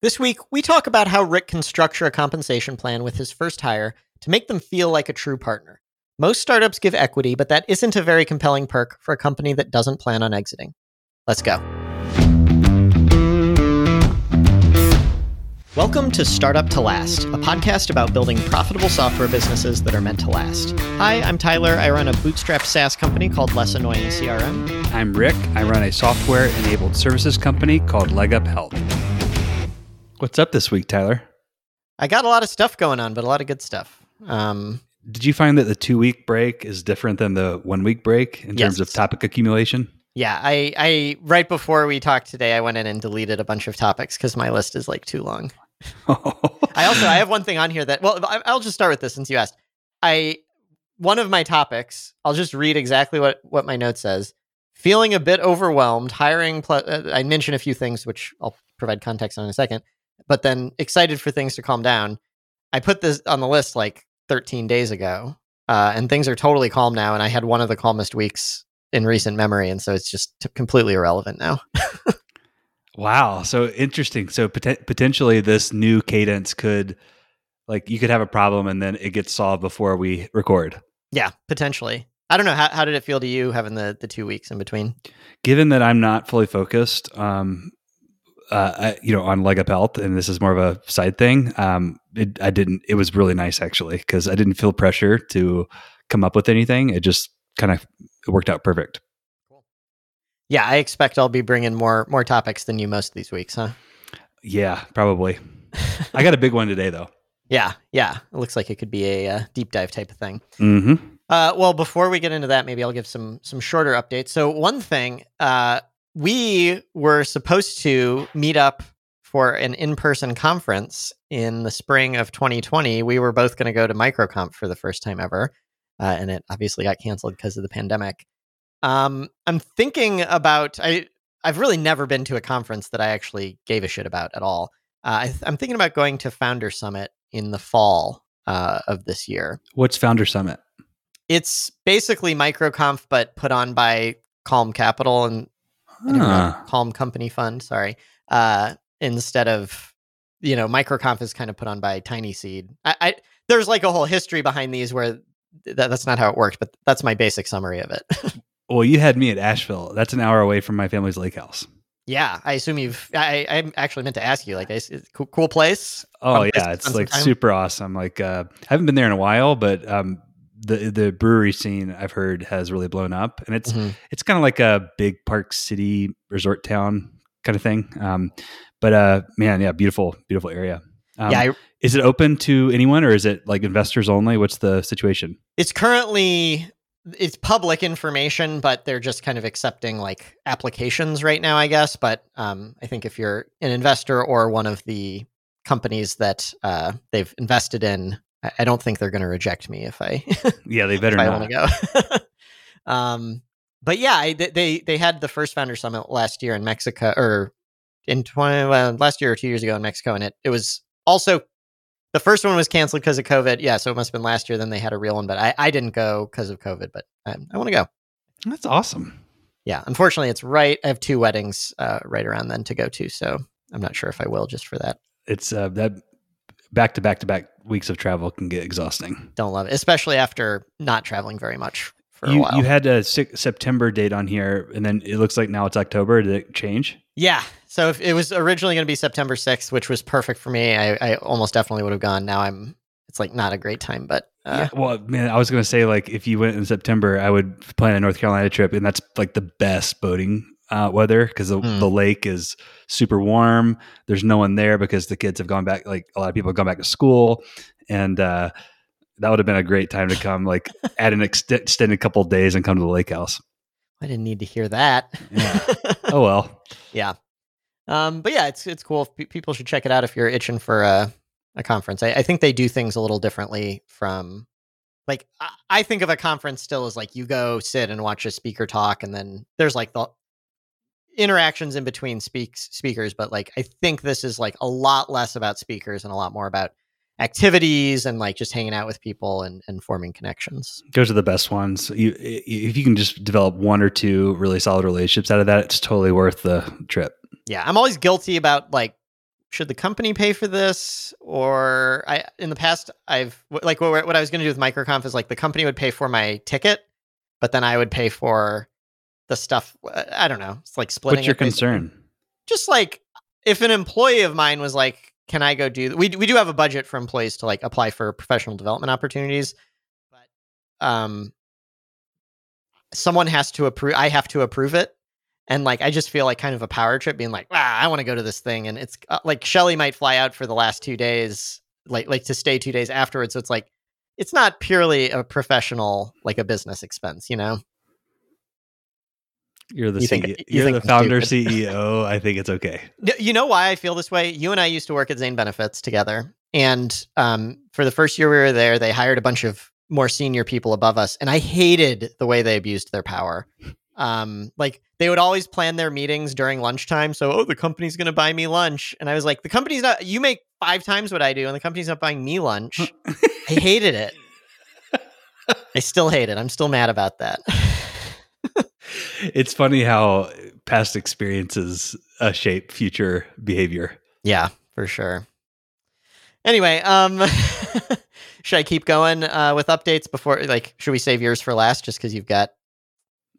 This week, we talk about how Rick can structure a compensation plan with his first hire to make them feel like a true partner. Most startups give equity, but that isn't a very compelling perk for a company that doesn't plan on exiting. Let's go. Welcome to Startup to Last, a podcast about building profitable software businesses that are meant to last. Hi, I'm Tyler. I run a bootstrap SaaS company called Less Annoying CRM. I'm Rick. I run a software enabled services company called Leg Up Health. What's up this week, Tyler? I got a lot of stuff going on, but a lot of good stuff. Um, Did you find that the two week break is different than the one week break in terms of topic accumulation? yeah, I, I right before we talked today, I went in and deleted a bunch of topics because my list is like too long. I also I have one thing on here that well I'll just start with this since you asked. I one of my topics I'll just read exactly what what my note says. Feeling a bit overwhelmed, hiring. Pl- uh, I mentioned a few things which I'll provide context on in a second, but then excited for things to calm down. I put this on the list like 13 days ago, uh, and things are totally calm now. And I had one of the calmest weeks in recent memory, and so it's just t- completely irrelevant now. wow. So interesting. So pot- potentially this new cadence could, like, you could have a problem and then it gets solved before we record. yeah, potentially. I don't know how how did it feel to you having the the two weeks in between. Given that I'm not fully focused, um, uh, I, you know, on leg up health, and this is more of a side thing. Um, it, I didn't. It was really nice actually because I didn't feel pressure to come up with anything. It just kind of it worked out perfect. Yeah, I expect I'll be bringing more more topics than you most of these weeks, huh? Yeah, probably. I got a big one today though. Yeah, yeah. It looks like it could be a uh, deep dive type of thing. hmm Uh, well, before we get into that, maybe I'll give some some shorter updates. So one thing, uh, we were supposed to meet up for an in person conference in the spring of 2020. We were both going to go to MicroConf for the first time ever, uh, and it obviously got canceled because of the pandemic. Um, I'm thinking about I. I've really never been to a conference that I actually gave a shit about at all. Uh, I, I'm thinking about going to Founder Summit in the fall uh, of this year What's Founder Summit? it's basically microconf but put on by calm capital and I don't know, Huh. calm company fund sorry uh instead of you know microconf is kind of put on by TinySeed I, I there's like a whole history behind these where th- that's not how it works but that's my basic summary of it Well, you had me at Asheville. That's an hour away from my family's lake house. yeah i assume you've i i actually meant to ask you like is it cool, cool place Oh place yeah, it's like super awesome. Like uh, I haven't been there in a while, but um, the the brewery scene I've heard has really blown up, and it's Mhm. it's kind of like a big Park City resort town kind of thing. Um, but uh, man, yeah, beautiful, beautiful area. Um, yeah I, is it open to anyone, or is it like investors only? What's the situation? it's currently it's public information but they're just kind of accepting like applications right now i guess but um, i think if you're an investor or one of the companies that uh, they've invested in I, I don't think they're going to reject me if i Yeah, they better I want to go um, but yeah I, they- they they had the first founder summit last year in mexico or in 20 well, last year or two years ago in mexico and it it was also the first one was canceled because of COVID. Yeah, so it must have been last year. Then they had a real one, but I, I didn't go because of COVID. But I, I want to go. That's awesome. Yeah, unfortunately, it's right. I have two weddings uh, right around then to go to, so I'm not sure if I will just for that. It's uh, that back to back to back weeks of travel can get exhausting. Don't love it, especially after not traveling very much for a You while. you had a September date on here, and then it looks like now it's October. Did it change? yeah, so if it was originally going to be September 6th, which was perfect for me, I, I almost definitely would have gone. Now I'm. It's like not a great time, but uh, yeah. Well, man, I was gonna say like if you went in September, I would plan a North Carolina trip, and that's like the best boating uh, weather because the, Mm. the lake is super warm. There's no one there because the kids have gone back. Like a lot of people have gone back to school, and uh, that would have been a great time to come. Like add an ext- extended couple of days and come to the lake house. I didn't need to hear that. Yeah. Oh well. yeah um but yeah it's it's cool Pe- people should check it out if you're itching for a, a conference I, I think they do things a little differently from like I, I think of a conference still as like you go sit and watch a speaker talk and then there's like the interactions in between speaks speakers but like i think this is like a lot less about speakers and a lot more about activities and like just hanging out with people and, and forming connections Those are the best ones. You, if you can just develop one or two really solid relationships out of that, it's totally worth the trip. yeah i'm always guilty about like should the company pay for this or I in the past I've like what, what I was going to do with microconf is like the company would pay for my ticket, but then I would pay for the stuff. Uh, I don't know. It's like splitting. What's your concern? Just like if an employee of mine was like, "Can I go do?" We we do have a budget for employees to like apply for professional development opportunities, but um, someone has to approve. I have to approve it and like I just feel like kind of a power trip, being like, ah, I want to go to this thing, and it's uh, like Shelly might fly out for the last two days, like like to stay two days afterwards. So it's like it's not purely a professional, like a business expense, you know. You're the you think, CEO, you are the founder CEO. I think it's okay. You know why I feel this way? You and I used to work at Zane Benefits together, and um, for the first year we were there, they hired a bunch of more senior people above us, and I hated the way they abused their power. Um, like they would always plan their meetings during lunchtime. So, oh, the company's going to buy me lunch. And I was like, the company's not, you make five times what I do, and the company's not buying me lunch. I hated it. I still hate it. I'm still mad about that. it's funny how past experiences uh, shape future behavior. Yeah, for sure. Anyway, um, should I keep going uh, with updates before? Like, should we save yours for last, just because you've got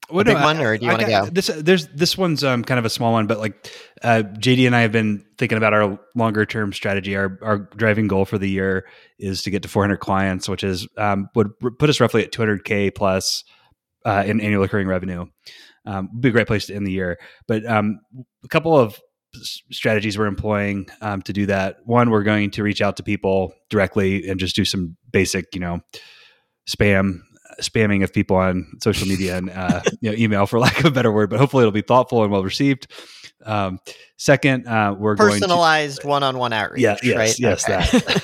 what a big one, or do you want to go? This there's this one's um, kind of a small one, but like uh, JD and I have been thinking about our longer term strategy. Our our driving goal for the year is to get to 400 clients, which is um, would put us roughly at 200k plus uh, in annual recurring revenue. Um, would be a great place to end the year. But um, a couple of strategies we're employing um, to do that. One, we're going to reach out to people directly and just do some basic, you know, spam spamming of people on social media and uh, you know, email, for lack of a better word. But hopefully, it'll be thoughtful and well received. Um, second, uh, we're personalized to, personalized one-on-one outreach. Yeah, yes, right? yes, okay.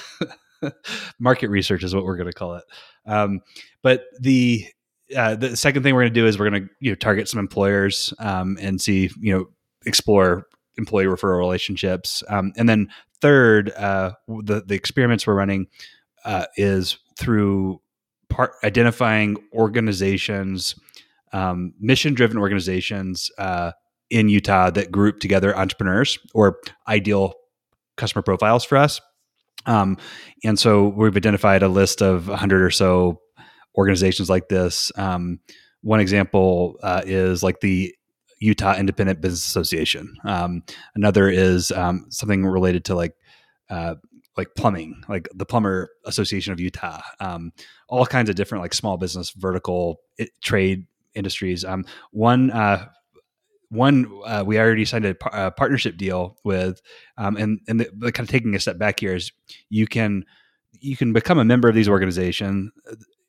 that market research is what we're going to call it. Um, but the uh, the second thing we're going to do is we're going to you know target some employers um, and see you know explore employee referral relationships, um, and then third, uh, the the experiments we're running uh, is through part identifying organizations, um, mission driven organizations uh, in Utah that group together entrepreneurs or ideal customer profiles for us. Um, and so we've identified a list of 100 or so organizations like this. Um, one example uh, is like the Utah Independent Business Association. Um, another is um, something related to like uh, like plumbing, like the Plumber Association of Utah, um, all kinds of different like small business vertical it, trade industries. Um, one uh, one uh, we already signed a, par- a partnership deal with, um, and and the, the, kind of taking a step back here is you can you can become a member of these organizations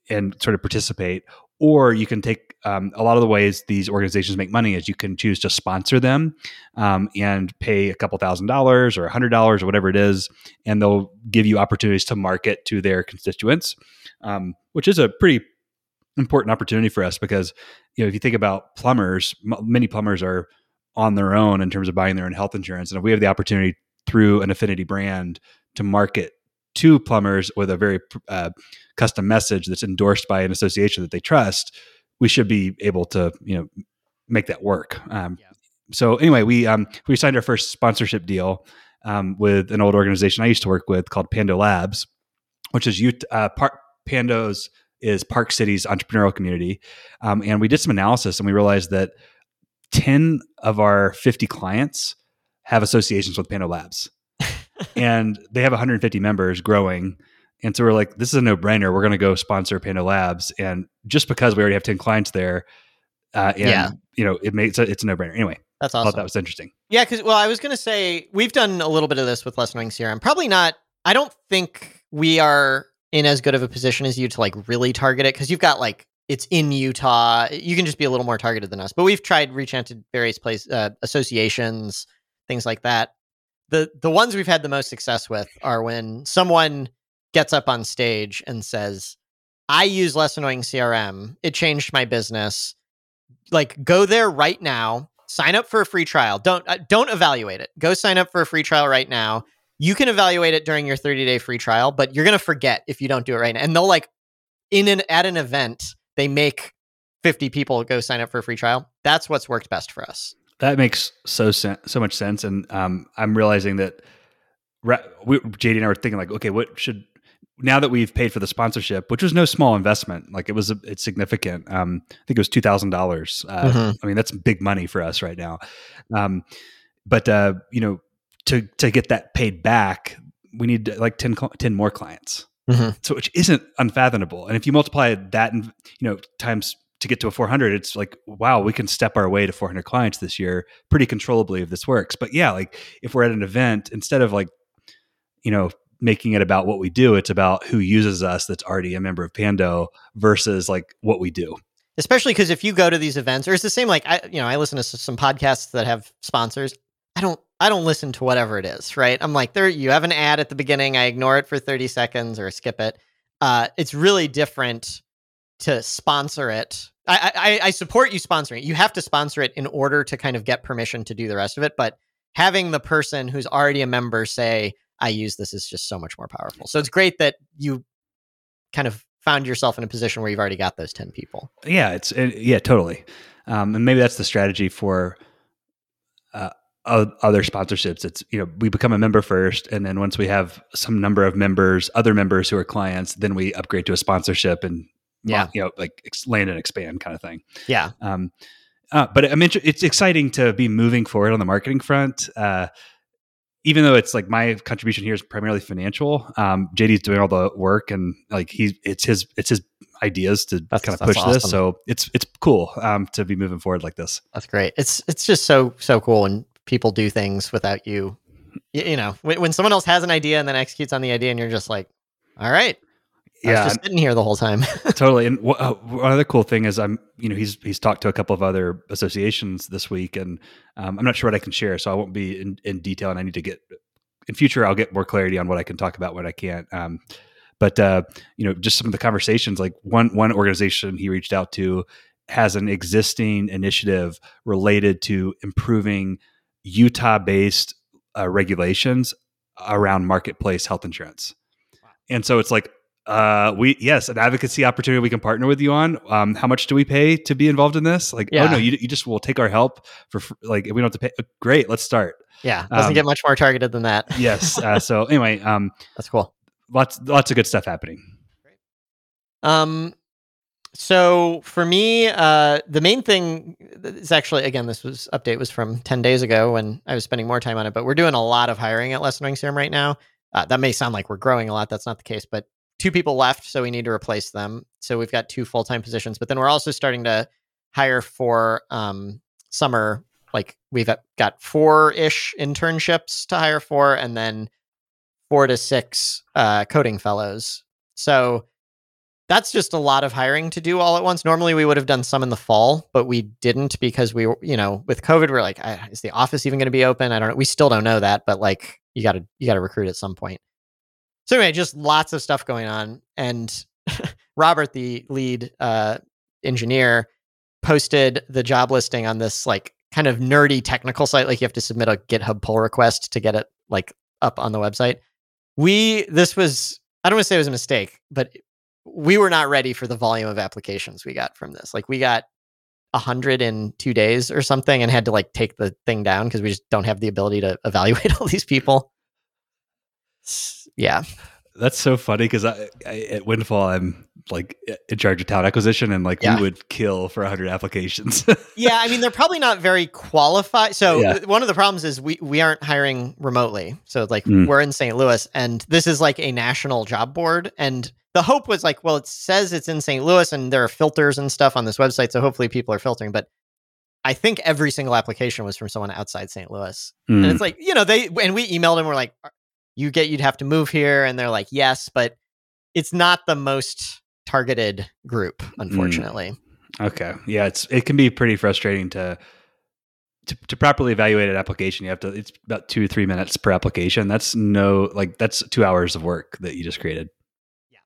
and sort of participate, or you can take um, a lot of the ways these organizations make money is you can choose to sponsor them um, and pay a couple thousand dollars or a hundred dollars or whatever it is, and they'll give you opportunities to market to their constituents, um, which is a pretty important opportunity for us because you know if you think about plumbers, m- many plumbers are on their own in terms of buying their own health insurance, and if we have the opportunity through an affinity brand to market to plumbers with a very uh, custom message that's endorsed by an association that they trust, we should be able to you know make that work. Um, yeah. So anyway, we um, we signed our first sponsorship deal um, with an old organization I used to work with called Pando Labs, which is Utah, uh, Park Pando's is Park City's entrepreneurial community, um, and we did some analysis and we realized that ten of our fifty clients have associations with Pando Labs and they have 150 members growing. And so we're like, this is a no brainer. We're going to go sponsor Pando Labs. And just because we already have 10 clients there, uh, and, yeah. you know, it makes it's a no brainer. Anyway, that's awesome. I thought that was interesting. Yeah. Cause, well, I was going to say, we've done a little bit of this with Less Annoying CRM. Probably not, I don't think we are in as good of a position as you to like really target it because you've got like, it's in Utah. You can just be a little more targeted than us. But we've tried reaching out to various places, uh, associations, things like that the the ones we've had the most success with are when someone gets up on stage and says, "I use less annoying CRM. It changed my business." Like, go there right now. Sign up for a free trial. Don't uh, don't evaluate it. Go sign up for a free trial right now. You can evaluate it during your 30 day free trial, but you're gonna forget if you don't do it right now. And they'll like in an at an event they make 50 people go sign up for a free trial. That's what's worked best for us. That makes so sen- so much sense, and um, I'm realizing that we, JD and I were thinking like, okay, what should now that we've paid for the sponsorship, which was no small investment, like it was a, it's significant. Um, I think it was two thousand uh, dollars. Mm-hmm. I mean, that's big money for us right now. Um, but uh, you know, to to get that paid back, we need like 10, 10 more clients. Mm-hmm. So which isn't unfathomable. And if you multiply that and you know times to get to a 400 it's like wow we can step our way to 400 clients this year pretty controllably if this works. But yeah like if we're at an event instead of like you know making it about what we do it's about who uses us that's already a member of pando versus like what we do. Especially because if you go to these events or it's the same like i you know i listen to some podcasts that have sponsors. I don't i don't listen to whatever it is right? I'm like there you have an ad at the beginning i ignore it for 30 seconds or skip it. Uh, it's really different to sponsor it I, I i support you sponsoring it you have to sponsor it in order to kind of get permission to do the rest of it but having the person who's already a member say I use this is just so much more powerful. So it's great that you kind of found yourself in a position where you've already got those 10 people. Yeah, it's it, yeah, totally. Um, and maybe that's the strategy for uh, other sponsorships. It's you know we become a member first, and then once we have some number of members, other members who are clients, then we upgrade to a sponsorship and yeah, you know like land and expand kind of thing. Yeah. Um, uh, but I mean, it's exciting to be moving forward on the marketing front. Uh, even though it's like my contribution here is primarily financial, um, JD's doing all the work and like he, it's his, it's his ideas to that's, kind of push awesome. this. So it's, it's cool um, to be moving forward like this. That's great. It's, it's just so, so cool when people do things without you, you, you know, when, when someone else has an idea and then executes on the idea and you're just like, all right, yeah, just sitting here the whole time. totally. And w- uh, one other cool thing is I'm, you know, he's he's talked to a couple of other associations this week, and um, I'm not sure what I can share, so I won't be in, in detail. And I need to get in future, I'll get more clarity on what I can talk about, what I can't. Um, but uh, you know, just some of the conversations. Like one one organization he reached out to has an existing initiative related to improving Utah-based uh, regulations around marketplace health insurance. And so it's like uh, we yes, an advocacy opportunity we can partner with you on. Um, how much do we pay to be involved in this? Like, yeah. oh no, you, you just will take our help for like we don't have to pay. Great, let's start. Yeah, doesn't um, get much more targeted than that. yes. Uh, so anyway, um, that's cool. Lots lots of good stuff happening. Great. Um, so for me, uh, the main thing is actually again, this was update was from ten days ago when I was spending more time on it. But we're doing a lot of hiring at Less Annoying CRM right now. Uh, that may sound like we're growing a lot. That's not the case, but two people left, so we need to replace them. So we've got two full time positions, but then we're also starting to hire for um, summer. Like we've got four ish internships to hire for, and then four to six uh, coding fellows. So that's just a lot of hiring to do all at once. Normally we would have done some in the fall, but we didn't because we you know, with COVID, we're like, is the office even going to be open? I don't know. We still don't know that, but like you got to you got to recruit at some point. So anyway, just lots of stuff going on. And Robert, the lead uh, engineer, posted the job listing on this like kind of nerdy technical site. Like you have to submit a GitHub pull request to get it like up on the website. We this was I don't want to say it was a mistake, but we were not ready for the volume of applications we got from this. Like we got a hundred in two days or something, and had to like take the thing down because we just don't have the ability to evaluate all these people yeah. That's so funny because I, I, at Windfall I'm like in charge of talent acquisition and like yeah. we would kill for 100 applications. yeah, I mean they're probably not very qualified. So yeah. one of the problems is we we aren't hiring remotely. So like mm. we're in St. Louis and this is like a national job board and the hope was like well it says it's in St. Louis and there are filters and stuff on this website so hopefully people are filtering but I think every single application was from someone outside St. Louis. Mm. And it's like, you know, they and we emailed them we're like you get you'd have to move here and they're like yes but it's not the most targeted group mm. unfortunately mm. okay yeah it's it can be pretty frustrating to, to to properly evaluate an application you have to it's about two three minutes per application that's no like that's two hours of work that you just created yeah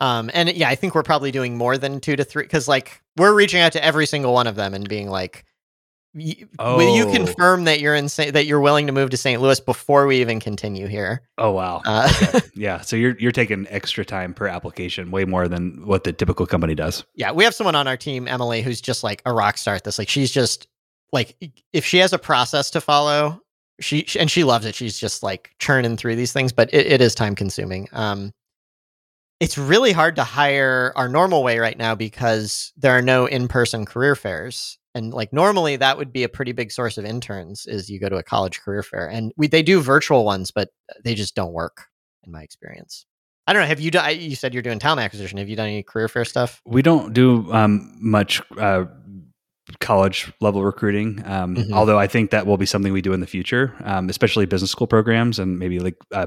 um and yeah i think we're probably doing more than two to three because like we're reaching out to every single one of them and being like oh. Will you oh. confirm that you're in that you're willing to move to St. Louis before we even continue here? Oh wow. Uh, okay. yeah, so you're you're taking extra time per application, way more than what the typical company does. Yeah, we have someone on our team, Emily, who's just like a rock star at this. Like she's just like if she has a process to follow, she, she and she loves it. She's just like churning through these things, but it, it is time consuming. Um, it's really hard to hire our normal way right now because there are no in-person career fairs and like normally that would be a pretty big source of interns is you go to a college career fair and we they do virtual ones but they just don't work in my experience i don't know have you done you said you're doing talent acquisition have you done any career fair stuff we don't do um, much uh, college level recruiting um, mm-hmm. although i think that will be something we do in the future um, especially business school programs and maybe like uh,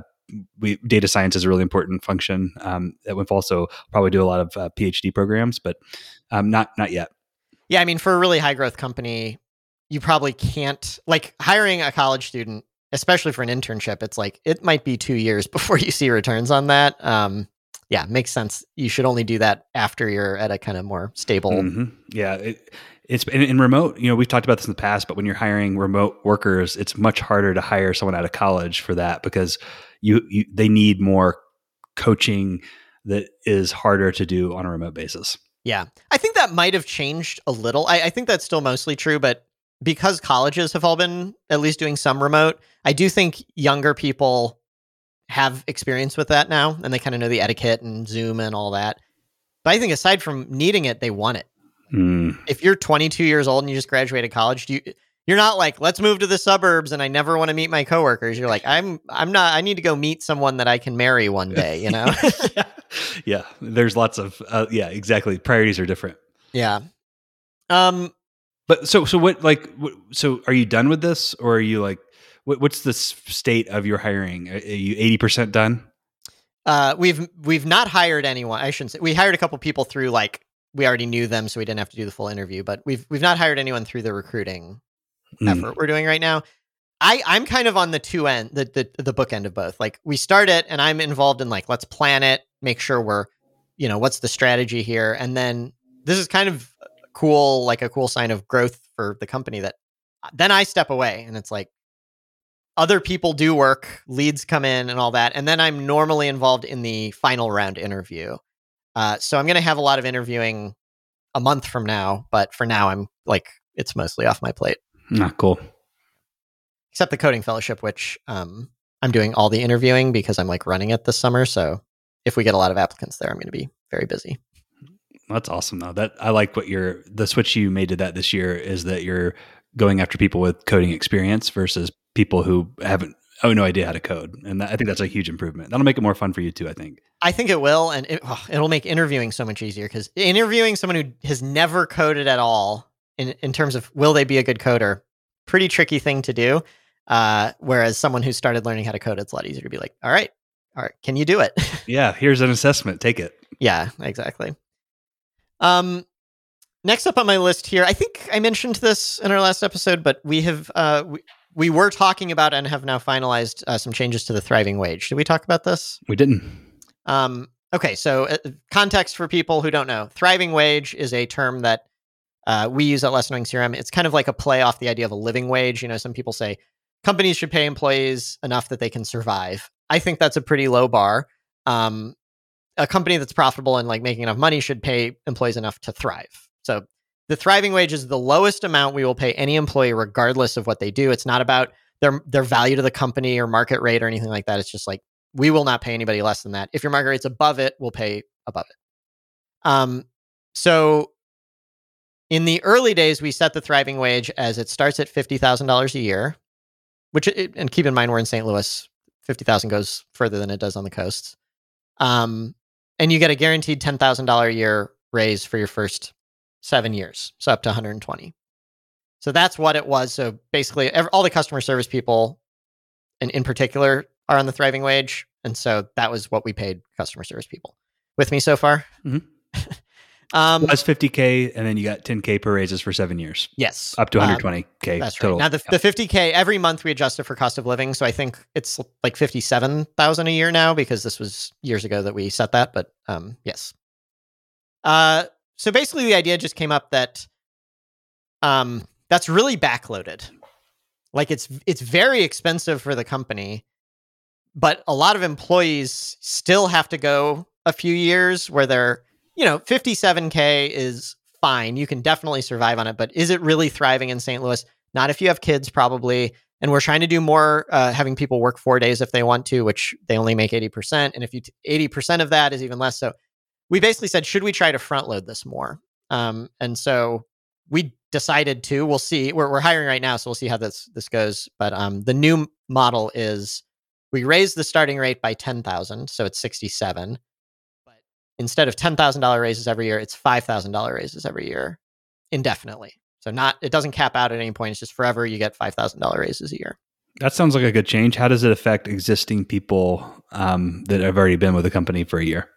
we data science is a really important function um, at Windfall. also probably do a lot of uh, PhD programs, but um, not not yet. Yeah, I mean, for a really high growth company, you probably can't like hiring a college student, especially for an internship. It's like it might be two years before you see returns on that. Um, yeah, makes sense. You should only do that after you're at a kind of more stable. Mm-hmm. Yeah, it, it's in, in, remote. You know, we've talked about this in the past, but when you're hiring remote workers, it's much harder to hire someone out of college for that because you, you they need more coaching that is harder to do on a remote basis. Yeah, I think that might have changed a little. I, I think that's still mostly true, but because colleges have all been at least doing some remote, I do think younger people have experience with that now and they kind of know the etiquette and Zoom and all that. But I think aside from needing it, they want it. Mm. If you're 22 years old and you just graduated college, you you're not like let's move to the suburbs and I never want to meet my coworkers. You're like I'm I'm not I need to go meet someone that I can marry one day, you know. yeah. yeah, there's lots of uh, yeah, exactly. Priorities are different. Yeah. Um but so so what like so are you done with this or are you like what, what's the state of your hiring? Are you 80% done? Uh, we've we've not hired anyone. I shouldn't say we hired a couple people through like we already knew them, so we didn't have to do the full interview. But we've we've not hired anyone through the recruiting mm. effort we're doing right now. I I'm kind of on the two end, the the the book end of both. Like we start it, and I'm involved in like let's plan it, make sure we're, you know, what's the strategy here, and then this is kind of cool, like a cool sign of growth for the company. That uh, then I step away, and it's like other people do work, leads come in, and all that, and then I'm normally involved in the final round interview. Uh, so I'm going to have a lot of interviewing a month from now, but for now, I'm like, it's mostly off my plate. Not ah, cool. Except the coding fellowship, which um, I'm doing all the interviewing because I'm like running it this summer. So if we get a lot of applicants there, I'm going to be very busy. That's awesome, though. That I like what you're the switch you made to that this year is that you're going after people with coding experience versus people who haven't oh no idea how to code, and that, I think that's a huge improvement. That'll make it more fun for you too. I think. I think it will, and it, oh, it'll make interviewing so much easier because interviewing someone who has never coded at all, in in terms of will they be a good coder, pretty tricky thing to do. Uh, whereas someone who started learning how to code, it's a lot easier to be like, all right, all right, can you do it? yeah, here's an assessment. Take it. Yeah, exactly. Um, next up on my list here, I think I mentioned this in our last episode, but we have uh, we, we were talking about and have now finalized uh, some changes to the thriving wage. Did we talk about this? We didn't. Um, okay, so uh, context for people who don't know: thriving wage is a term that uh, we use at Less Annoying CRM. It's kind of like a play off the idea of a living wage. You know, some people say companies should pay employees enough that they can survive. I think that's a pretty low bar. Um, a company that's profitable and like making enough money should pay employees enough to thrive. So the thriving wage is the lowest amount we will pay any employee regardless of what they do. It's not about their their value to the company or market rate or anything like that. It's just like we will not pay anybody less than that. If your market rate's above it, we'll pay above it. Um, so in the early days, we set the thriving wage as it starts at fifty thousand dollars a year, which it, and keep in mind we're in St. Louis. Fifty thousand goes further than it does on the coasts. Um, and you get a guaranteed ten thousand dollar a year raise for your first seven years, so up to 120. So that's what it was. So basically, every, all the customer service people, and in particular, are on the thriving wage, and so that was what we paid customer service people. With me so far. Mm-hmm. um, was 50k, and then you got 10k per raises for seven years. Yes, up to 120k. Um, that's total. right. Now the, the 50k every month we adjust it for cost of living, so I think it's like 57,000 a year now because this was years ago that we set that. But um, yes. Uh, so basically the idea just came up that um that's really backloaded. Like it's it's very expensive for the company, but a lot of employees still have to go a few years where they're, you know, 57k is fine. You can definitely survive on it, but is it really thriving in St. Louis? Not if you have kids probably. and we're trying to do more, uh, having people work four days if they want to, which they only make 80%. And if you, t- 80% of that is even less. So we basically said, should we try to front load this more? Um, and so we decided to, we'll see, we're, we're hiring right now. So we'll see how this, this goes. But um, the new model is we raise the starting rate by 10,000. So it's 67. Instead of $10,000 raises every year, it's $5,000 raises every year indefinitely. So not it doesn't cap out at any point. It's just forever you get five thousand dollar raises a year. That sounds like a good change. How does it affect existing people um, that have already been with the company for a year?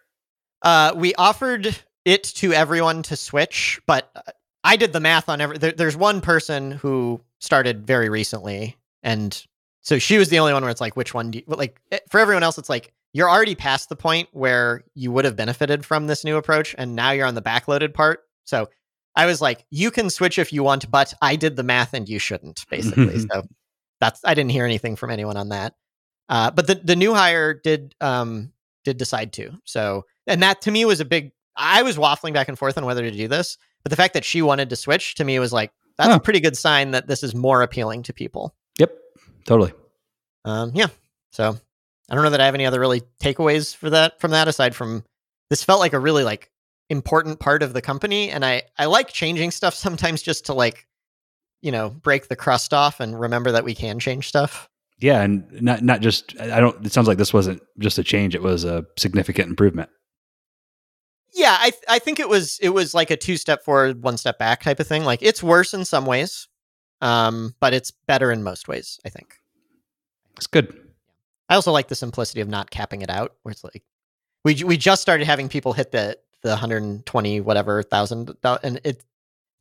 Uh, we offered it to everyone to switch, but uh, I did the math on every. There, there's one person who started very recently, and so she was the only one where it's like, which one do you like? Eh, for everyone else, it's like you're already past the point where you would have benefited from this new approach, and now you're on the backloaded part. So I was like, you can switch if you want, but I did the math and you shouldn't, basically. so that's I didn't hear anything from anyone on that. Uh, but the the new hire did um did decide to. So and that to me was a big I was waffling back and forth on whether to do this, but the fact that she wanted to switch to me was like that's a pretty good sign that this is more appealing to people. Yep. Totally. Um yeah. So I don't know that I have any other really takeaways for that from that aside from this felt like a really like important part of the company and i i like changing stuff sometimes just to like you know break the crust off and remember that we can change stuff. Yeah and not not just i don't it sounds like this wasn't just a change it was a significant improvement. Yeah i i think it was it was like a two step forward one step back type of thing like it's worse in some ways um but it's better in most ways i think. It's good i also like the simplicity of not capping it out where it's like we we just started having people hit the the 120 whatever thousand and it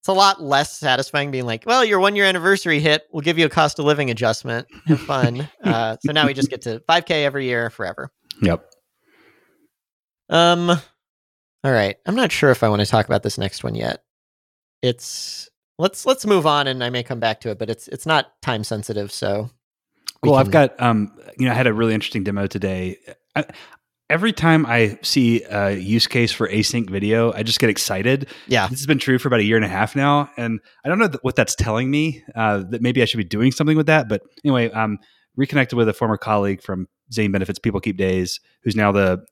it's a lot less satisfying being like, well, your one year anniversary hit, we'll give you a cost of living adjustment. Have fun. uh, so now we just get to 5K every year forever. Yep. Um, all right. I'm not sure if I want to talk about this next one yet. It's let's let's move on, and I may come back to it, but it's it's not time sensitive. So, well. I've got um, you know, I had a really interesting demo today. I, every time I see a use case for async video, I just get excited. Yeah. This has been true for about a year and a half now. And I don't know th- what that's telling me, uh, that maybe I should be doing something with that. But anyway, um, reconnected with a former colleague from Zane Benefits PeopleKeep Days, who's now the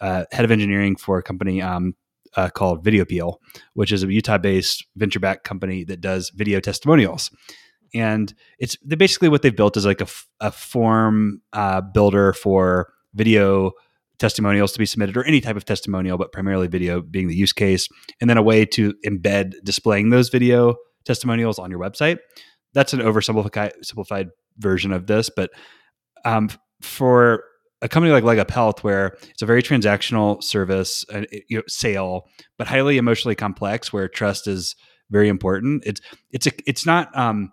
uh, head of engineering for a company um, uh, called VideoPeel, which is a Utah-based venture-backed company that does video testimonials. And it's basically what they've built is like a, a form uh, builder for video testimonials to be submitted or any type of testimonial, but primarily video being the use case, and then a way to embed displaying those video testimonials on your website. That's an oversimplified simplified version of this, but um, for a company like Leg Up Health, where it's a very transactional service, uh, you know, sale, but highly emotionally complex, where trust is very important. It's it's a, it's not um,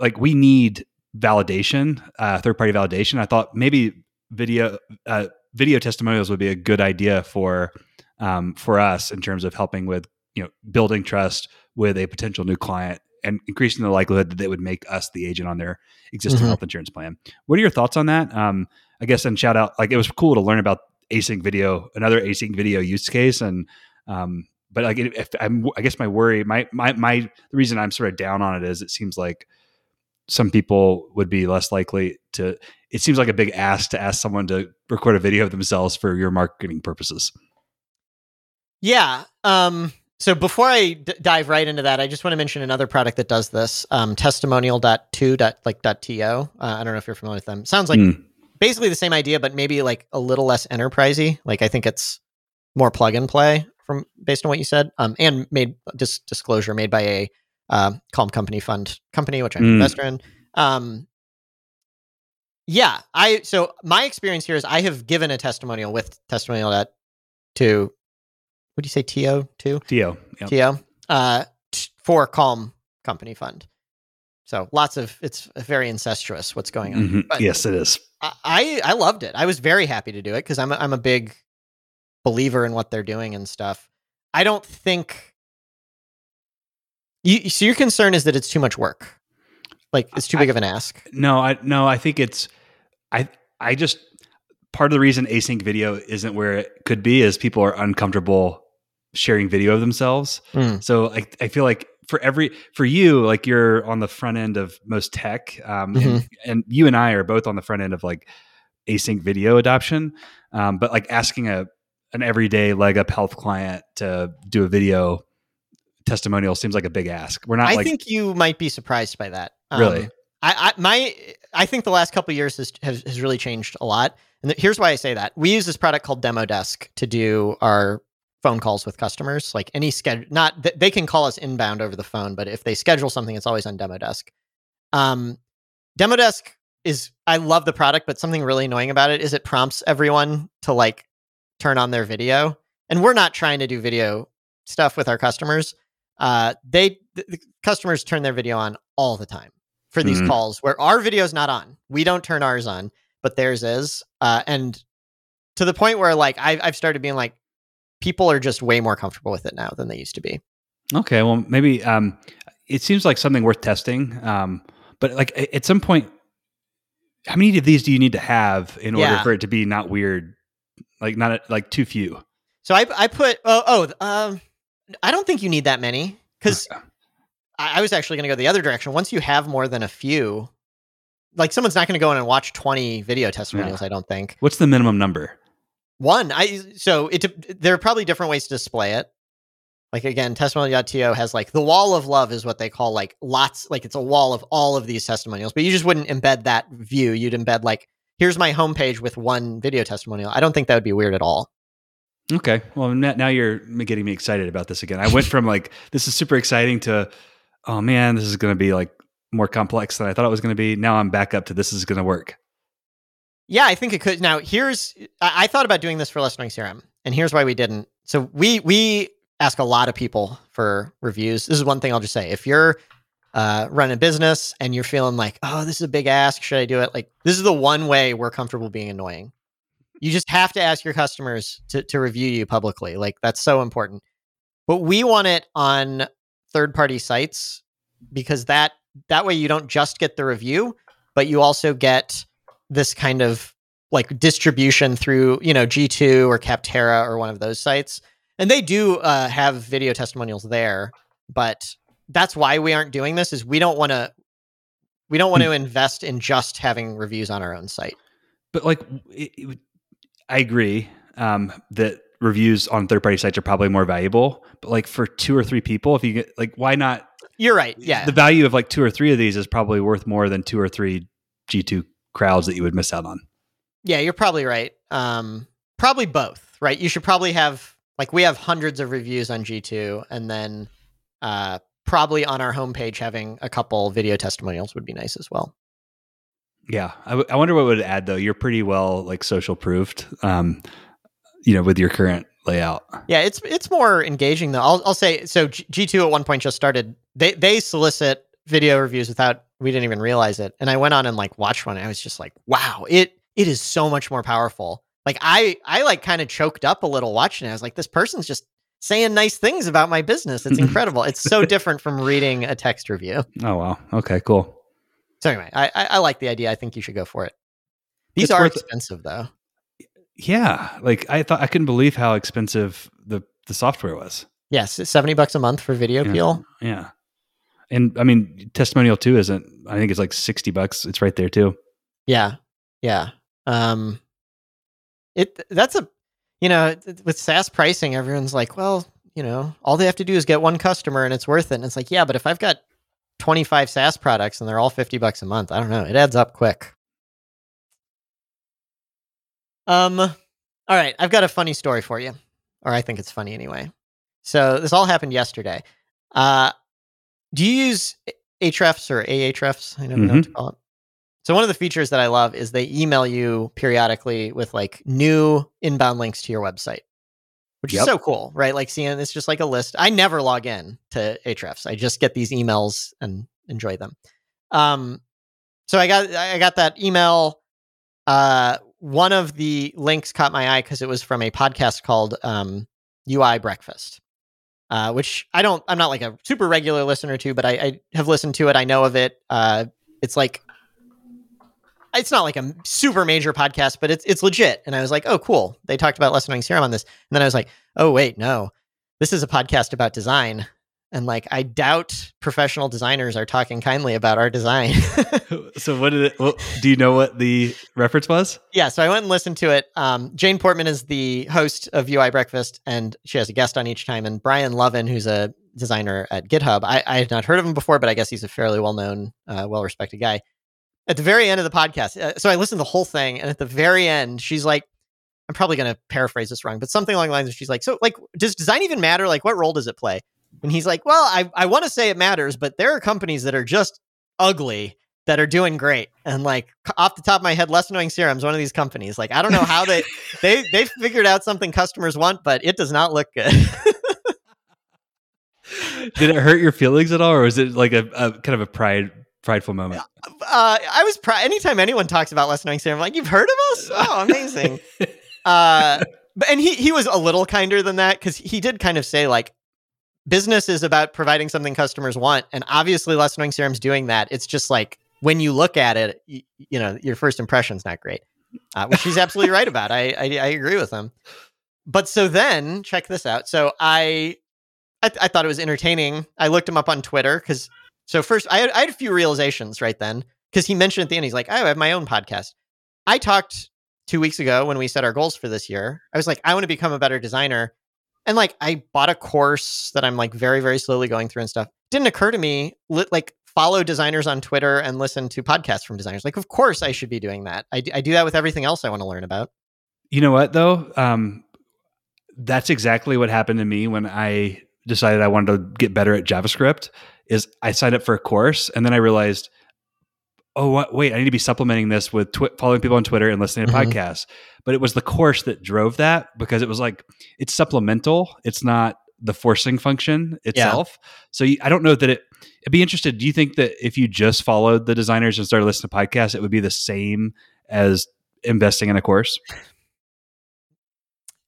like we need validation, uh, third party validation. I thought maybe video uh, video testimonials would be a good idea for um, for us in terms of helping with you know building trust with a potential new client and increasing the likelihood that they would make us the agent on their existing mm-hmm. health insurance plan. What are your thoughts on that? Um, I guess and shout out like it was cool to learn about async video, another async video use case, and um, but like if I'm, I guess my worry, my my my the reason I'm sort of down on it is it seems like some people would be less likely to it seems like a big ask to ask someone to record a video of themselves for your marketing purposes yeah um so before I d- dive right into that, I just want to mention another product that does this, um, testimonial.to, dot, like dot .to. Uh, I don't know if you're familiar with them. Sounds like mm. basically the same idea, but maybe like a little less enterprisey. Like I think it's more plug and play from based on what you said. Um, and made dis- disclosure made by a uh, Calm Company Fund company, which I'm mm. an investor in. Um, yeah, I so my experience here is I have given a testimonial with testimonial that to what do you say to to to to uh t- for Calm Company Fund. So lots of it's very incestuous what's going on. Mm-hmm. Yes, it is. I I loved it. I was very happy to do it because I'm a, I'm a big believer in what they're doing and stuff. I don't think you, so your concern is that it's too much work, like it's too big I, of an ask. No, I no, I think it's I I just part of the reason async video isn't where it could be is people are uncomfortable sharing video of themselves. Mm. So I I feel like for every for you like you're on the front end of most tech um, mm-hmm. and, and, you and i are both on the front end of like async video adoption um, but like asking a an everyday leg up health client to do a video testimonial seems like a big ask we're not i like, think you might be surprised by that um, really I, I my i think the last couple years has, has, has really changed a lot and here's why i say that we use this product called demo desk to do our phone calls with customers. Like any schedule, not they can call us inbound over the phone, but if they schedule something, it's always on Demo Desk. Um, Demo Desk is I love the product, but something really annoying about it is it prompts everyone to like turn on their video, and we're not trying to do video stuff with our customers. Uh, they the, the customers turn their video on all the time for these mm-hmm. calls where our video's not on. We don't turn ours on, but theirs is, uh, and to the point where like I've, I've started being like people are just way more comfortable with it now than they used to be. Okay, well, maybe um, it seems like something worth testing. Um, but like at some point, how many of these do you need to have in order yeah. for it to be not weird? Like not like too few. So I I put oh oh um, I don't think you need that many because I, I was actually going to go the other direction. Once you have more than a few, like someone's not going to go in and watch 20 video testimonials yeah. i don't think what's the minimum number one, I so it there are probably different ways to display it. Like again, testimonial.to has like the wall of love is what they call like lots like it's a wall of all of these testimonials, but you just wouldn't embed that view. You'd embed like here's my homepage with one video testimonial. I don't think that would be weird at all. Okay. Well, now you're getting me excited about this again. I went from like this is super exciting to oh man, this is going to be like more complex than I thought it was going to be. Now I'm back up to this is going to work. Yeah, I think it could. Now, here's I, I thought about doing this for Less Annoying CRM, and here's why we didn't. So we we ask a lot of people for reviews. This is one thing I'll just say: if you're uh, running a business and you're feeling like, oh, this is a big ask, should I do it? Like, this is the one way we're comfortable being annoying. You just have to ask your customers to to review you publicly. Like, that's so important. But we want it on third party sites because that that way you don't just get the review, but you also get this kind of like distribution through you know G2 or Capterra or one of those sites, and they do uh, have video testimonials there. But that's why we aren't doing this. Is we don't want to we don't want to invest in just having reviews on our own site. But like, it, it, I agree um, that reviews on third party sites are probably more valuable. But like for two or three people, if you get like, why not? You're right. Yeah, the value of like two or three of these is probably worth more than two or three G2 crowds that you would miss out on. Yeah, you're probably right. Um, probably both, right? You should probably have like we have hundreds of reviews on G2, and then uh, probably on our homepage having a couple video testimonials would be nice as well. Yeah, I, w- I wonder what would add though. You're pretty well like social proofed, um, you know, with your current layout. Yeah, it's it's more engaging though. I'll I'll say so. G two at one point just started. They they solicit video reviews without we didn't even realize it. And I went on and like watched one. And I was just like, wow, it it is so much more powerful. Like I I like kind of choked up a little watching it. I was like, this person's just saying nice things about my business. It's incredible. it's so different from reading a text review. Oh wow. Okay, cool. So anyway, I I, I like the idea. I think you should go for it. These it's are expensive though. Yeah, like I thought I couldn't believe how expensive the the software was. Yes, seventy bucks a month for Video yeah. Peel. Yeah, and I mean, testimonial two isn't. I think it's like sixty bucks. It's right there too. Yeah, yeah. Um, it that's a you know with SaaS pricing, everyone's like, well, you know, all they have to do is get one customer and it's worth it. And it's like, yeah, but if I've got twenty five SaaS products and they're all fifty bucks a month, I don't know. It adds up quick. Um, all right, I've got a funny story for you, or I think it's funny anyway. So this all happened yesterday. Uh, do you use Ahrefs or Ahrefs? I don't know mm-hmm. what to call it. So one of the features that I love is they email you periodically with like new inbound links to your website, which yep. is so cool, right? Like seeing it's just like a list. I never log in to Ahrefs. I just get these emails and enjoy them. Um, so I got I got that email. Uh, one of the links caught my eye because it was from a podcast called um, UI Breakfast uh, which I don't, I'm not like a super regular listener to, but I, I have listened to it. I know of it. Uh, it's like, it's not like a super major podcast, but it's it's legit. And I was like, oh, cool. They talked about Less Annoying CRM on this. And then I was like, oh, wait, no, this is a podcast about design. And like, I doubt professional designers are talking kindly about our design. so, what did it? Well, do you know what the reference was? Yeah, so I went and listened to it. Um, Jane Portman is the host of UI Breakfast, and she has a guest on each time. And Brian Lovin, who's a designer at GitHub, I, I had not heard of him before, but I guess he's a fairly well known, uh, well respected guy. At the very end of the podcast, uh, so I listened to the whole thing, and at the very end, she's like, I'm probably going to paraphrase this wrong, but something along the lines of she's like, so like, does design even matter? Like, what role does it play? And he's like, well, I, I want to say it matters, but there are companies that are just ugly that are doing great. And like off the top of my head, Less Annoying CRM's one of these companies. Like I don't know how they they they figured out something customers want, but it does not look good. Did it hurt your feelings at all, or was it like a, a kind of a pride prideful moment? Uh, I was proud. Anytime anyone talks about Less Annoying CRM, I'm like you've heard of us? Oh, amazing. uh, but and he he was a little kinder than that because he did kind of say like business is about providing something customers want, and obviously Less Annoying CRM's doing that. It's just like when you look at it, you, you know your first impression's not great, uh, which he's absolutely right about. I, I I agree with him. But so then check this out. So I I, th- I thought it was entertaining. I looked him up on Twitter because so first I had, I had a few realizations right then because he mentioned at the end he's like oh, I have my own podcast. I talked two weeks ago when we set our goals for this year. I was like I want to become a better designer, and like I bought a course that I'm like very very slowly going through and stuff. Didn't occur to me li- like follow designers on Twitter and listen to podcasts from designers. Like of course I should be doing that. I do that with everything else I want to learn about. You know what though? Um, that's exactly what happened to me when I decided I wanted to get better at JavaScript is I signed up for a course and then I realized, oh what, wait, I need to be supplementing this with following people on Twitter and listening to mm-hmm. podcasts. But it was the course that drove that because it was like it's supplemental. It's not the forcing function itself. Yeah. So you, I don't know that it. I'd be interested. Do you think that if you just followed the designers and started listening to podcasts, it would be the same as investing in a course?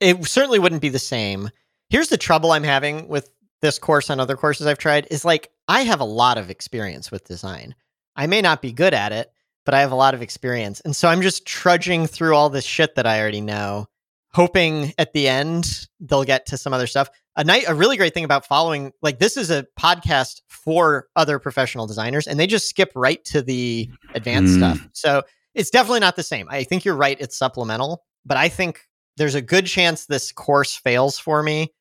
It certainly wouldn't be the same here's the trouble I'm having with this course and other courses I've tried is like I have a lot of experience with design. I may not be good at it, but I have a lot of experience. And so I'm just trudging through all this shit that I already know, hoping at the end they'll get to some other stuff. A night a really great thing about following like this is a podcast for other professional designers and they just skip right to the advanced mm. stuff. So it's definitely not the same. I think you're right it's supplemental, but I think there's a good chance this course fails for me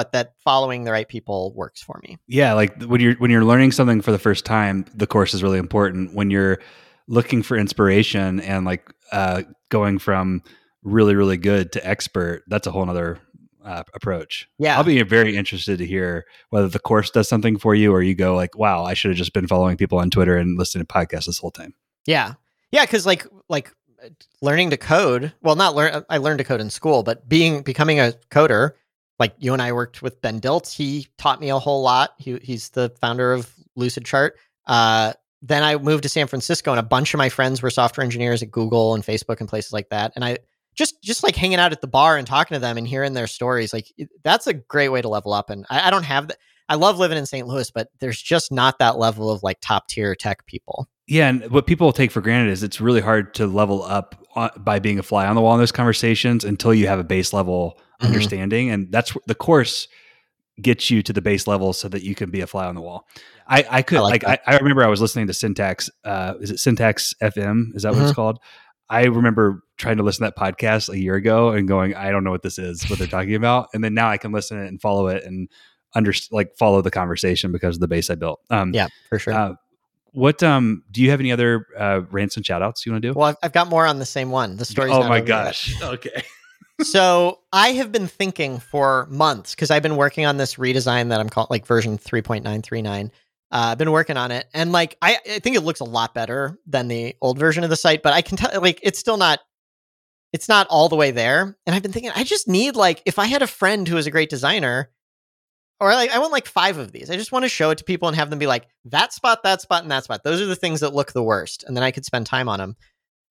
but that following the right people works for me. Yeah, like when you're when you're learning something for the first time, the course is really important. When you're looking for inspiration and like uh, going from really really good to expert, that's a whole other uh, approach. Yeah, I'll be very interested to hear whether the course does something for you, or you go like, "Wow, I should have just been following people on Twitter and listening to podcasts this whole time." Yeah, yeah, because like like learning to code. Well, not learn. I learned to code in school, but being becoming a coder like you and I worked with Ben Dilts. He taught me a whole lot. He, he's the founder of Lucidchart. Uh, then I moved to San Francisco, and a bunch of my friends were software engineers at Google and Facebook and places like that. And I just just like hanging out at the bar and talking to them and hearing their stories, like that's a great way to level up. And I, I don't have that. I love living in St. Louis, but there's just not that level of like top tier tech people. Yeah, and what people take for granted is it's really hard to level up by being a fly on the wall in those conversations until you have a base level mm-hmm. understanding, and that's the course gets you to the base level so that you can be a fly on the wall. I, I could I like, like I, I, remember I was listening to Syntax. Uh, is it Syntax FM? Is that mm-hmm. what it's mm-hmm. called? I remember trying to listen to that podcast a year ago and going, I don't know what this is, what they're talking about, and then now I can listen to it and follow it and under like follow the conversation because of the base I built. Um, yeah, for sure. Uh, what um do you have any other uh rants and shout outs you want to do? Well, I've, I've, got more on the same one. The story. Oh my gosh. Yet. Okay. so I have been thinking for months because I've been working on this redesign that I'm calling like version 3.939. Uh, I've been working on it, and like I, I think it looks a lot better than the old version of the site, but I can tell like it's still not it's not all the way there. And I've been thinking I just need like if I had a friend who was a great designer or like I want like five of these. I just want to show it to people and have them be like, that spot, that spot, and that spot. Those are the things that look the worst. And then I could spend time on them.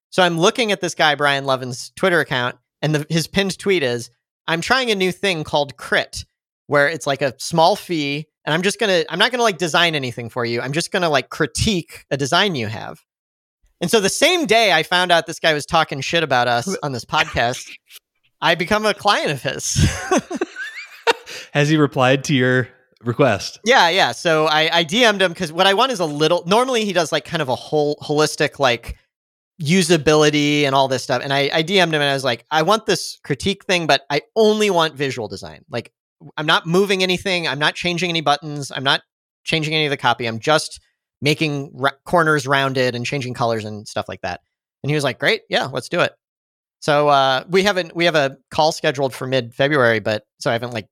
So I'm looking at this guy, Brian Lovin's Twitter account, and the, his pinned tweet is, I'm trying a new thing called Crit, where it's like a small fee. And I'm just going to, I'm not going to like design anything for you. I'm just going to like critique a design you have. And so the same day I found out this guy was talking shit about us on this podcast, I become a client of his. Has he replied to your request. Yeah, yeah. So I, I DM'd him because what I want is a little. Normally he does like kind of a whole holistic like usability and all this stuff. And I, I DM'd him and I was like, I want this critique thing, but I only want visual design. Like I'm not moving anything. I'm not changing any buttons. I'm not changing any of the copy. I'm just making corners rounded and changing colors and stuff like that. And he was like, "Great, yeah, let's do it." So uh, we haven't we have a call scheduled for mid February, but so I haven't like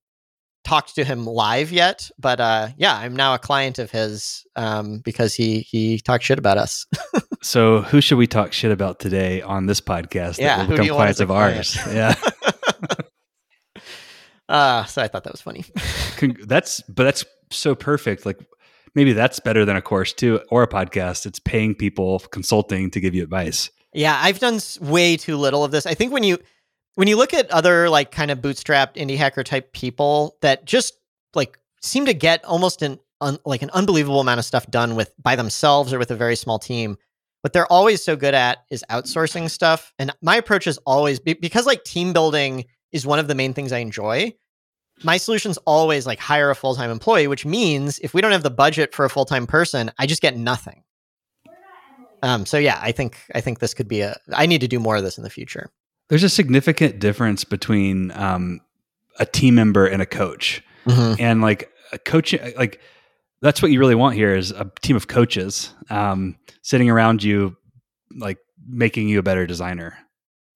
talked to him live yet. But uh, yeah, I'm now a client of his um, because he he talked shit about us. so who should we talk shit about today on this podcast? Yeah, that will become clients of client? ours. Yeah. uh, so I thought that was funny. that's but that's so perfect. Like maybe that's better than a course too or a podcast. It's paying people consulting to give you advice. Yeah, I've done way too little of this. I think when you when you look at other like kind of bootstrapped indie hacker type people that just like seem to get almost an un, like an unbelievable amount of stuff done with by themselves or with a very small team. What they're always so good at is outsourcing stuff. And my approach is always because like team building is one of the main things I enjoy. My solution's always like hire a full time employee, which means if we don't have the budget for a full time person, I just get nothing. Um, so yeah, I think I think this could be a. I need to do more of this in the future. There's a significant difference between um, a team member and a coach, mm-hmm. and like a coach, like that's what you really want here is a team of coaches um, sitting around you, like making you a better designer.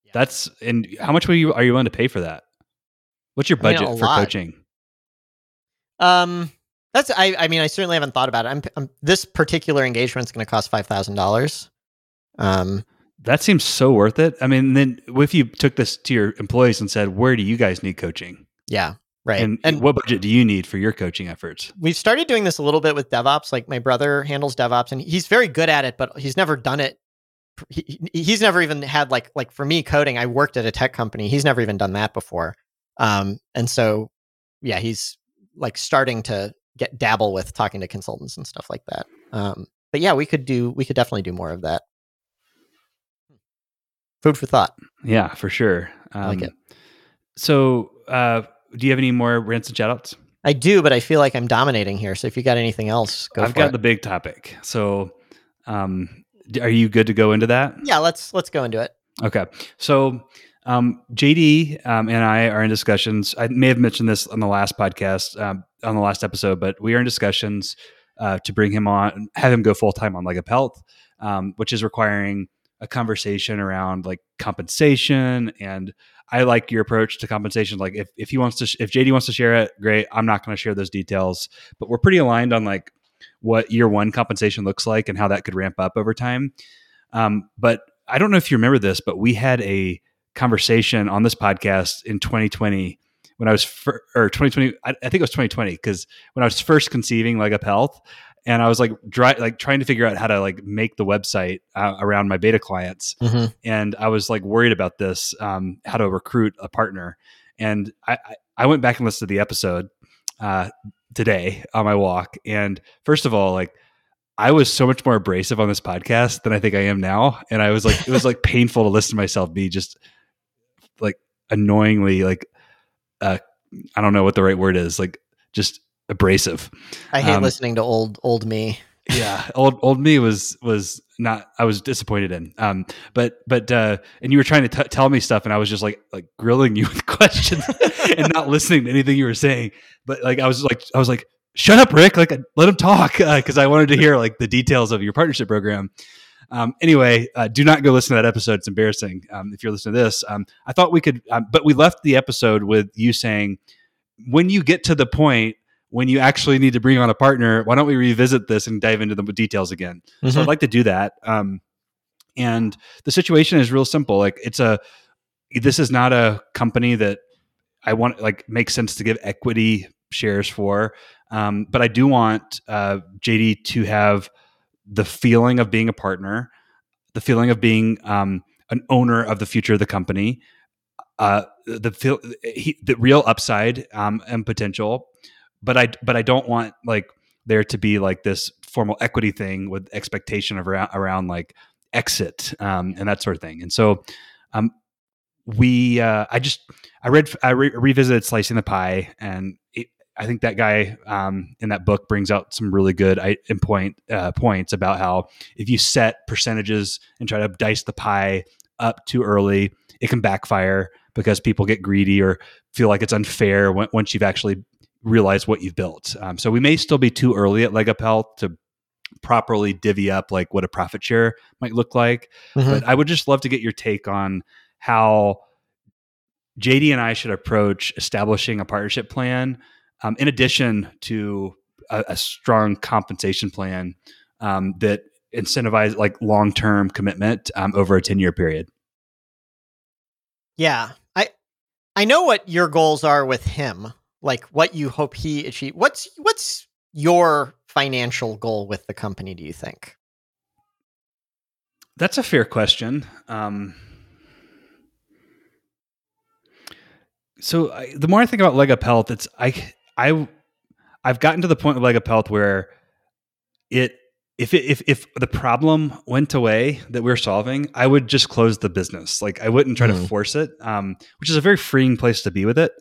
Yeah. That's and how much will you are you willing to pay for that? What's your budget I mean, for lot. coaching? Um, that's I. I mean, I certainly haven't thought about it. I'm, I'm this particular engagement is going to cost five thousand dollars. Um, that seems so worth it. I mean, then if you took this to your employees and said, "Where do you guys need coaching?" Yeah, right. And, and what budget do you need for your coaching efforts? We've started doing this a little bit with DevOps. Like my brother handles DevOps, and he's very good at it, but he's never done it. He, he's never even had like like for me coding. I worked at a tech company. He's never even done that before. Um, and so yeah, he's like starting to get dabble with talking to consultants and stuff like that. Um, but yeah, we could do we could definitely do more of that. Food for thought. Yeah, for sure. Um, I like um, it. So, uh, do you have any more rants and shoutouts? I do, but I feel like I'm dominating here. So if you got anything else, go. I've got it. the big topic. So, um, are you good to go into that? Yeah, let's let's go into it. Okay. So, um, JD um, and I are in discussions. I may have mentioned this on the last podcast, um, on the last episode, but we are in discussions uh, to bring him on, have him go full time on Leg Up Health, um, which is requiring a conversation around like compensation. And I like your approach to compensation. Like if, if he wants to, sh- if JD wants to share it, great. I'm not going to share those details, but we're pretty aligned on like what year one compensation looks like and how that could ramp up over time. Um, but I don't know if you remember this, but we had a conversation on this podcast in 2020 when I was fir- or 2020 I, I, think it was 2020 because when I was first conceiving Leg Up Health and I was like dry, like trying to figure out how to like make the website uh, around my beta clients mm-hmm. and I was like worried about this um, how to recruit a partner and I, I went back and listened to the episode uh, today on my walk and first of all like I was so much more abrasive on this podcast than I think I am now. And I was like, it was like painful to listen to myself be just like annoyingly like uh I don't know what the right word is, like just abrasive. I hate um, listening to old old me. yeah, old old me was was not I was disappointed in. Um but but uh and you were trying to t- tell me stuff and I was just like like grilling you with questions and not listening to anything you were saying. But like I was like I was like shut up Rick like let him talk because uh, I wanted to hear like the details of your partnership program. Um, anyway, uh, do not go listen to that episode. It's embarrassing um, if you're listening to this. Um, I thought we could, um, but we left the episode with you saying, when you get to the point when you actually need to bring on a partner, why don't we revisit this and dive into the details again? Mm-hmm. So I'd like to do that. Um, and the situation is real simple. Like it's a, this is not a company that I want like makes sense to give equity shares for. Um, but I do want uh, JD to have the feeling of being a partner, the feeling of being um, an owner of the future of the company, uh, the feel, he, the real upside um, and potential. But I but I don't want like there to be like this formal equity thing with expectation of around, around like exit um, and that sort of thing. And so um, we uh, I just I read I re- revisited slicing the pie and it, I think that guy um, in that book brings out some really good I, point uh, points about how if you set percentages and try to dice the pie up too early, it can backfire because people get greedy or feel like it's unfair when, once you've actually realized what you've built. Um, so we may still be too early at Leg Up Health to properly divvy up like what a profit share might look like. Mm-hmm. But I would just love to get your take on how JD and I should approach establishing a partnership plan um, in addition to a, a strong compensation plan um, that incentivize like long term commitment um, over a 10 year period. Yeah. I I know what your goals are with him, like what you hope he achieve. What's what's your financial goal with the company, do you think? That's a fair question. Um, so I, the more I think about Leg Up Health, it's I I I've gotten to the point with Leg Up Health where it if it, if if the problem went away that we're solving, I would just close the business. Like I wouldn't try mm-hmm. to force it, um, which is a very freeing place to be with it.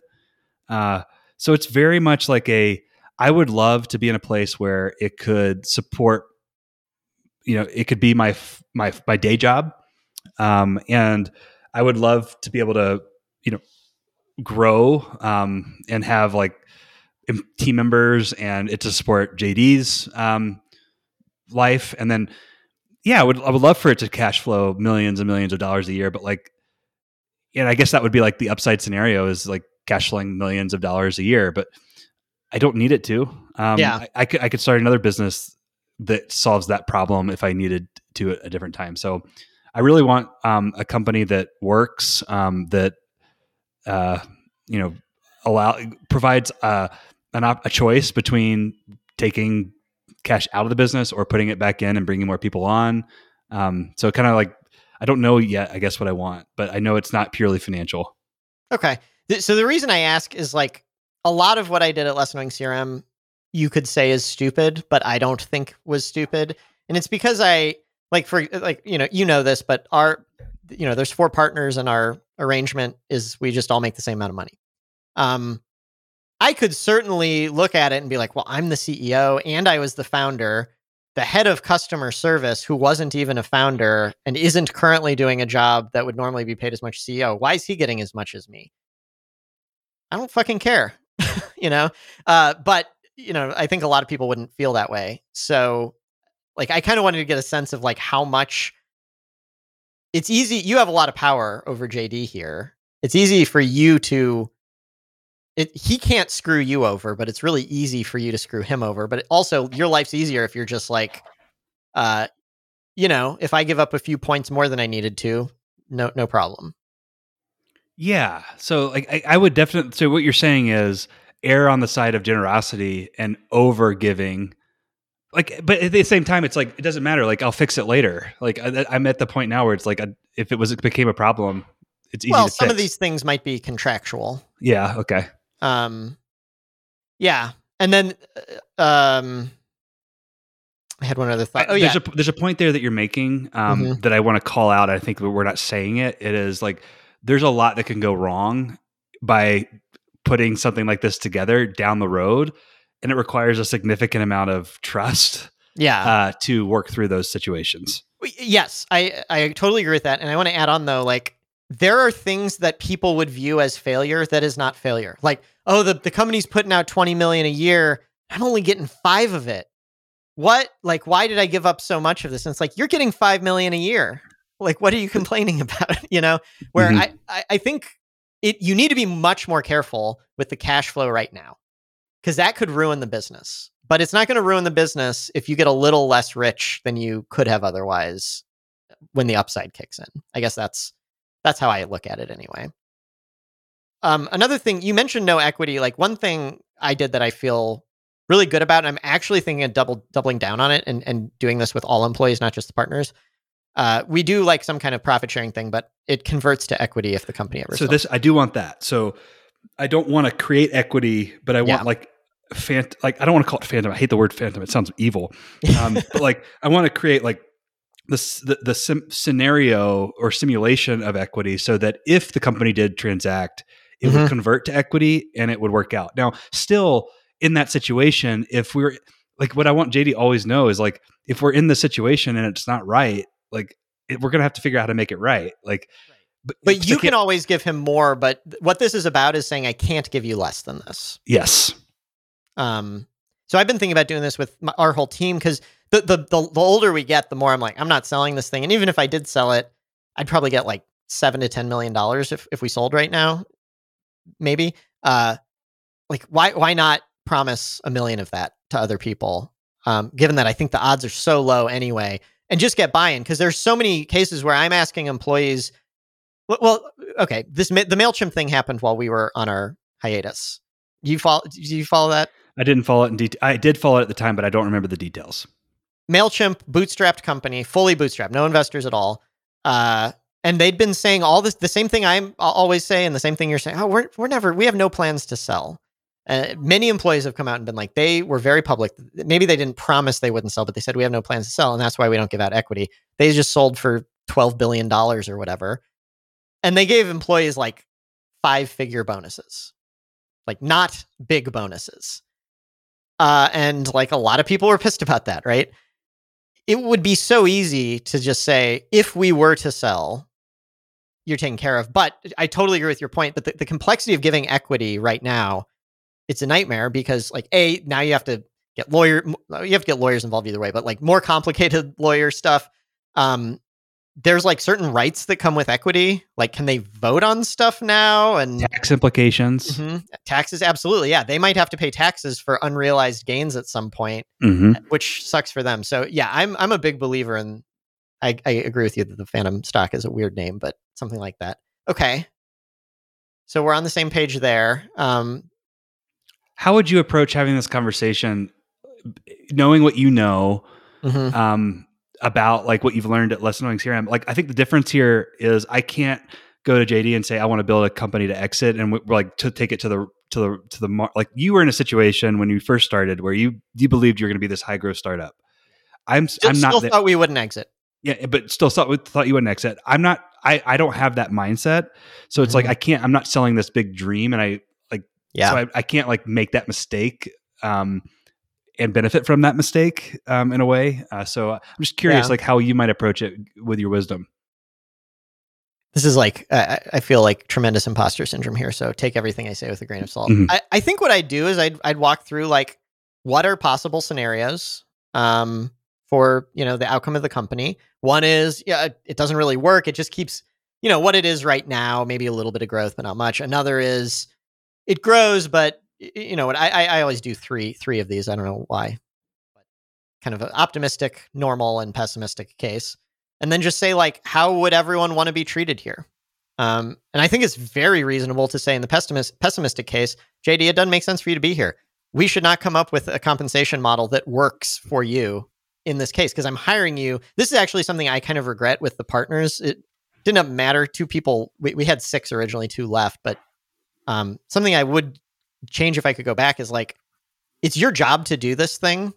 Uh, so it's very much like a I would love to be in a place where it could support, you know, it could be my my my day job, um, and I would love to be able to, you know, grow um, and have like team members and it to support JD's um, life, and then yeah, I would I would love for it to cash flow millions and millions of dollars a year, but like, and I guess that would be like the upside scenario is like cash flowing millions of dollars a year, but I don't need it to. Um, yeah, I, I, could I could start another business that solves that problem if I needed to at a different time. So I really want um, a company that works um, that uh, you know allow provides uh, an op- a choice between taking cash out of the business or putting it back in and bringing more people on. Um, so kind of like I don't know yet. I guess what I want, but I know it's not purely financial. Okay. So the reason I ask is like a lot of what I did at Less Annoying CRM, you could say is stupid, but I don't think was stupid. And it's because I like for like you know you know this, but our you know there's four partners and our arrangement is we just all make the same amount of money. Um, I could certainly look at it and be like, well, I'm the CEO and I was the founder. The head of customer service, who wasn't even a founder and isn't currently doing a job that would normally be paid as much as CEO, why is he getting as much as me? I don't fucking care. you know? Uh, but, you know, I think a lot of people wouldn't feel that way. So, like, I kind of wanted to get a sense of like how much it's easy. You have a lot of power over JD here. It's easy for you to. It, he can't screw you over, but it's really easy for you to screw him over. But also, your life's easier if you're just like, uh, you know, if I give up a few points more than I needed to, no, no problem. Yeah. So like I, I, would definitely so what you're saying is err on the side of generosity and over giving. Like, but at the same time, it's like it doesn't matter. Like, I'll fix it later. Like, I, am at the point now where it's like, a, if it was it became a problem, it's easy. Well, some fix. of these things might be contractual. Yeah. Okay. Um. Yeah, and then, uh, um, I had one other thought. Oh, there's yeah. A, there's a point there that you're making um, mm-hmm. that I want to call out. I think we're not saying it. It is like there's a lot that can go wrong by putting something like this together down the road and it requires a significant amount of trust yeah. uh, to work through those situations. Yes i i totally agree with that and i want to add on though like there are things that people would view as failure that is not failure. Like oh the, the company's putting out 20 million a year i'm only getting five of it. What? Like why did i give up so much of this? And it's like you're getting five million a year like, what are you complaining about? you know, where mm-hmm. I, I, think it you need to be much more careful with the cash flow right now because that could ruin the business. But it's not going to ruin the business if you get a little less rich than you could have otherwise when the upside kicks in. I guess that's that's how I look at it anyway. Um, another thing you mentioned no equity. Like one thing I did that I feel really good about, and I'm actually thinking of double doubling down on it and, and doing this with all employees, not just the partners, uh, we do like some kind of profit sharing thing, but it converts to equity if the company ever. So sells. this, I do want that. So I don't want to create equity, but I want yeah. like phant like I don't want to call it phantom. I hate the word phantom. It sounds evil. Um, but like I want to create like the the, the sim- scenario or simulation of equity, so that if the company did transact, it mm-hmm. would convert to equity and it would work out. Now, still, in that situation, if we're like, what I want JD always know is like, if we're in the situation and it's not right, like it, we're gonna have to figure out how to make it right. Like, right. but, but you can always give him more. But what this is about is saying I can't give you less than this. Yes. Um. So I've been thinking about doing this with my, our whole team because the, the the the older we get, the more I'm like, I'm not selling this thing. And even if I did sell it, I'd probably get like seven to ten million dollars if if we sold right now, maybe. Uh, like why why not promise a million of that to other people? Um, given that I think the odds are so low anyway, and just get buy-in because there's so many cases where I'm asking employees. Well, okay, this the Mailchimp thing happened while we were on our hiatus. You follow? Do you follow that? I didn't follow it in detail. I did follow it at the time, but I don't remember the details. MailChimp, bootstrapped company, fully bootstrapped, no investors at all. Uh, and they'd been saying all this, the same thing I'm always say, and the same thing you're saying. Oh, we're we're never, we have no plans to sell. Uh, many employees have come out and been like, they were very public. Maybe they didn't promise they wouldn't sell, but they said we have no plans to sell, and that's why we don't give out equity. They just sold for twelve billion dollars or whatever, and they gave employees like five figure bonuses, like not big bonuses. Uh, and like a lot of people were pissed about that, right? it would be so easy to just say, if we were to sell, you're taken care of. But I totally agree with your point. But the, the complexity of giving equity right now, it's a nightmare because, like, a now you have to get lawyer, you have to get lawyers involved either way. But like more complicated lawyer stuff. Um, there's like certain rights that come with equity. Like, can they vote on stuff now? And tax implications. Mm-hmm. Taxes, absolutely. Yeah, they might have to pay taxes for unrealized gains at some point, mm-hmm. which sucks for them. So, yeah, I'm I'm a big believer in. I, I agree with you that the Phantom stock is a weird name, but something like that. Okay, so we're on the same page there. Um, How would you approach having this conversation, knowing what you know? Mm-hmm. Um, about like what you've learned at Less Annoying CRM. Like I think the difference here is I can't go to JD and say I want to build a company to exit and we're like to take it to the to the to the mar- like you were in a situation when you first started where you you believed you were going to be this high growth startup. I'm still, I'm not still thought we wouldn't exit. Yeah, but still thought thought you wouldn't exit. I'm not. I I don't have that mindset. So it's mm-hmm. like I can't. I'm not selling this big dream, and I. Yeah. So I, I can't like make that mistake. Um, and benefit from that mistake um, in a way. Uh, so I'm just curious, yeah. like how you might approach it with your wisdom. This is like uh, I feel like tremendous imposter syndrome here. So take everything I say with a grain of salt. Mm-hmm. I, I think what I'd do is I'd I'd walk through like what are possible scenarios um, for you know the outcome of the company. One is yeah, it doesn't really work. It just keeps you know what it is right now, maybe a little bit of growth, but not much. Another is it grows, but you know what I, I always do three three of these i don't know why. But kind of optimistic normal and pessimistic case. And then just say like how would everyone want to be treated here? Um, and i think it's very reasonable to say in the pessimist, pessimistic case jd it doesn't make sense for you to be here. We should not come up with a compensation model that works for you in this case because i'm hiring you. This is actually something i kind of regret with the partners. It didn't matter. Two people we, we had six originally two left but um, something i would change if I could go back is like it's your job to do this thing.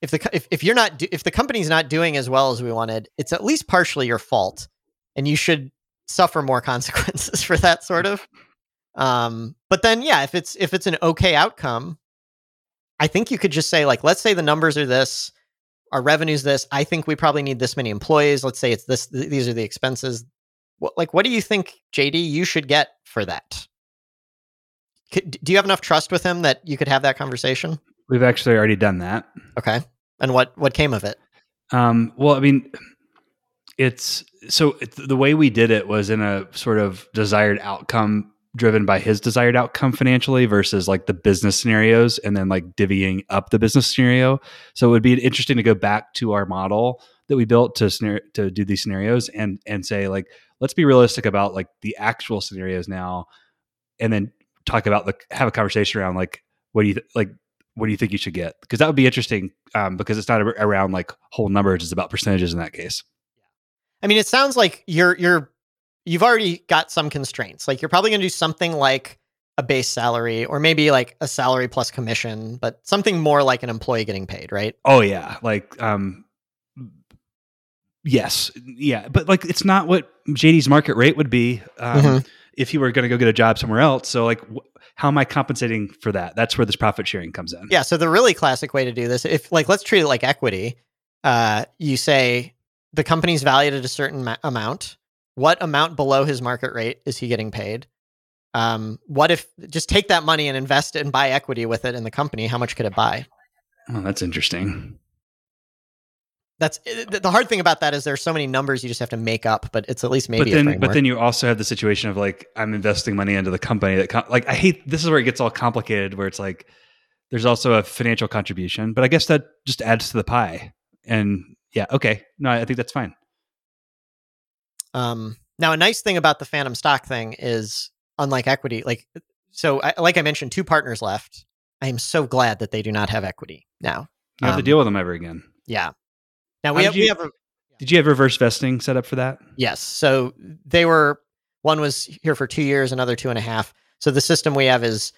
If the if, if you're not do, if the company's not doing as well as we wanted, it's at least partially your fault, and you should suffer more consequences for that sort of. Um, but then yeah, if it's if it's an okay outcome, I think you could just say like, let's say the numbers are this, our revenues this. I think we probably need this many employees. Let's say it's this. Th- these are the expenses. What like what do you think, JD? You should get for that do you have enough trust with him that you could have that conversation? We've actually already done that. Okay. And what what came of it? Um, well, I mean, it's so it, the way we did it was in a sort of desired outcome driven by his desired outcome financially versus like the business scenarios and then like divvying up the business scenario. So it would be interesting to go back to our model that we built to scenario, to do these scenarios and and say like let's be realistic about like the actual scenarios now and then talk about the have a conversation around like what do you th- like what do you think you should get? Because that would be interesting um, because it's not around like whole numbers it's about percentages in that case. I mean it sounds like you're you're you've already got some constraints. Like you're probably going to do something like a base salary or maybe like a salary plus commission but something more like an employee getting paid right? Oh yeah. Like um yes. Yeah but like it's not what jd's market rate would be. Um, mm-hmm if he were going to go get a job somewhere else. So like, wh- how am I compensating for that? That's where this profit sharing comes in. Yeah. So the really classic way to do this, if like let's treat it like equity, uh, you say the company's valued at a certain ma- amount. What amount below his market rate is he getting paid? Um, what if just take that money and invest it and buy equity with it in the company? How much could it buy? Oh, that's interesting. That's eh, the hard thing about that is there's so many numbers you just have to make up, but it's at least maybe. But then, but then you also have the situation of like I'm investing money into the company that com- like I hate this is where it gets all complicated where it's like there's also a financial contribution, but I guess that just adds to the pie. And yeah, okay, no, I think that's fine. Um, now a nice thing about the phantom stock thing is unlike equity, like so, I, like I mentioned, two partners left. I am so glad that they do not have equity now. You have um, to deal with them ever again. Yeah. Now we have, you, we have a, Did you have reverse vesting set up for that? Yes. So they were one was here for two years, another two and a half. So the system we have is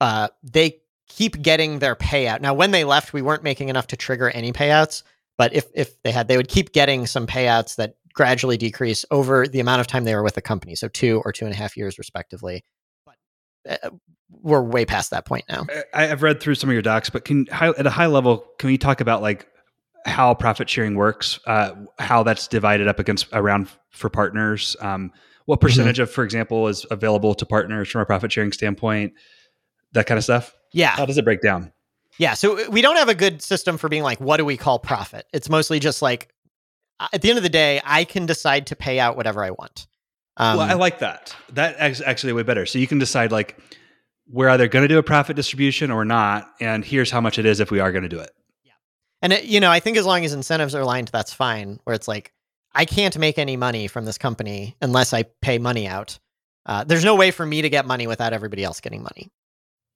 uh, they keep getting their payout. Now, when they left, we weren't making enough to trigger any payouts, but if if they had, they would keep getting some payouts that gradually decrease over the amount of time they were with the company. So two or two and a half years, respectively. But uh, we're way past that point now. I, have read through some of your docs, but can at a high level, can we talk about like how profit sharing works, uh, how that's divided up against around for partners? Um, what mm-hmm. percentage mm-hmm. of, for example, is available to partners from a profit sharing standpoint? That kind of stuff. Yeah. How does it break down? Yeah. So we don't have a good system for being like, what do we call profit? It's mostly just like, at the end of the day, I can decide to pay out whatever I want. Um, well, I like that. That is actually way better. So you can decide like we're either going to do a profit distribution or not, and here's how much it is if we are going to do it. And it, you know, I think as long as incentives are aligned, that's fine. Where it's like I can't make any money from this company unless I pay money out. Uh, there's no way for me to get money without everybody else getting money.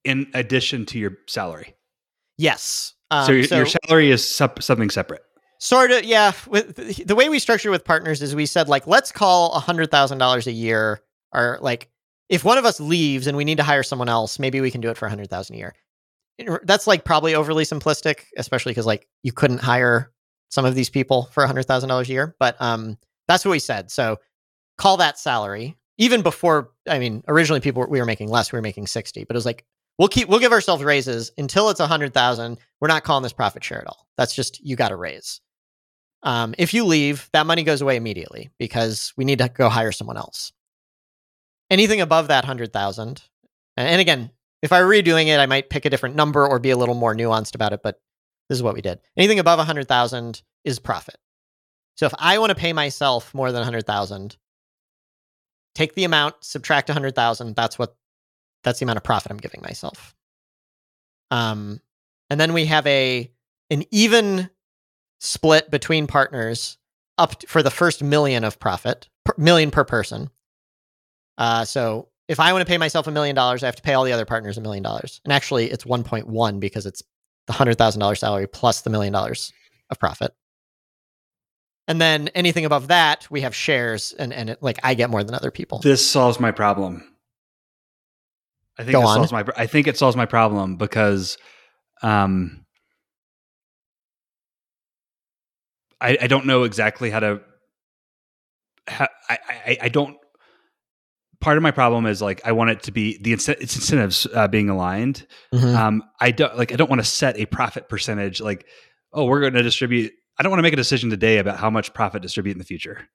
In addition to your salary. Yes. Um, so, your, so, your, salary is sup- something separate. Sort of, yeah. With the way we structure with partners is we said like let's call a hundred thousand dollars a year, or like if one of us leaves and we need to hire someone else, maybe we can do it for a hundred thousand a year. That's like probably overly simplistic, especially because like you couldn't hire some of these people for a hundred thousand dollars a year. But um, that's what we said. So call that salary. Even before, I mean, originally people we were making less. We were making sixty, but it was like we'll keep we'll give ourselves raises until it's a hundred thousand. We're not calling this profit share at all. That's just you got a raise. Um, if you leave, that money goes away immediately because we need to go hire someone else. Anything above that hundred thousand, and again, if I were redoing it, I might pick a different number or be a little more nuanced about it. But this is what we did. Anything above hundred thousand is profit. So if I want to pay myself more than hundred thousand, take the amount, subtract hundred thousand. That's what that's the amount of profit I'm giving myself. Um, and then we have a an even split between partners up for the first million of profit, per, million per person. Uh, so if I want to pay myself a million dollars, I have to pay all the other partners a million dollars. And actually, it's 1.1 because it's the hundred thousand dollars salary plus the million dollars of profit. And then anything above that, we have shares, and and it, like I get more than other people. This solves my problem. I think Go it on. solves my. I think it solves my problem because, um, I I don't know exactly how to. How, I, I I don't part of my problem is like I want it to be the it's incentives uh, being aligned. Mm-hmm. Um, I don't like I don't want to set a profit percentage like oh we're going to distribute. I don't want to make a decision today about how much profit distribute in the future.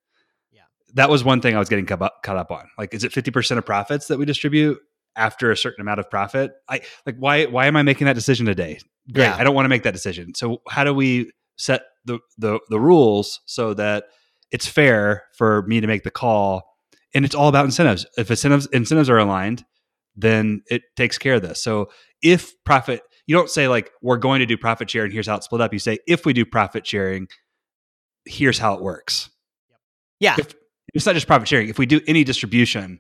Yeah, that was one thing I was getting caught up, caught up on. Like, is it fifty percent of profits that we distribute after a certain amount of profit? I like why why am I making that decision today? Great, yeah. I don't want to make that decision. So how do we set the the the rules so that it's fair for me to make the call? And it's all about incentives. If incentives incentives are aligned, then it takes care of this. So if profit, you don't say like we're going to do profit sharing. here's how it's split up. You say if we do profit sharing, here's how it works. Yeah, if, it's not just profit sharing. If we do any distribution,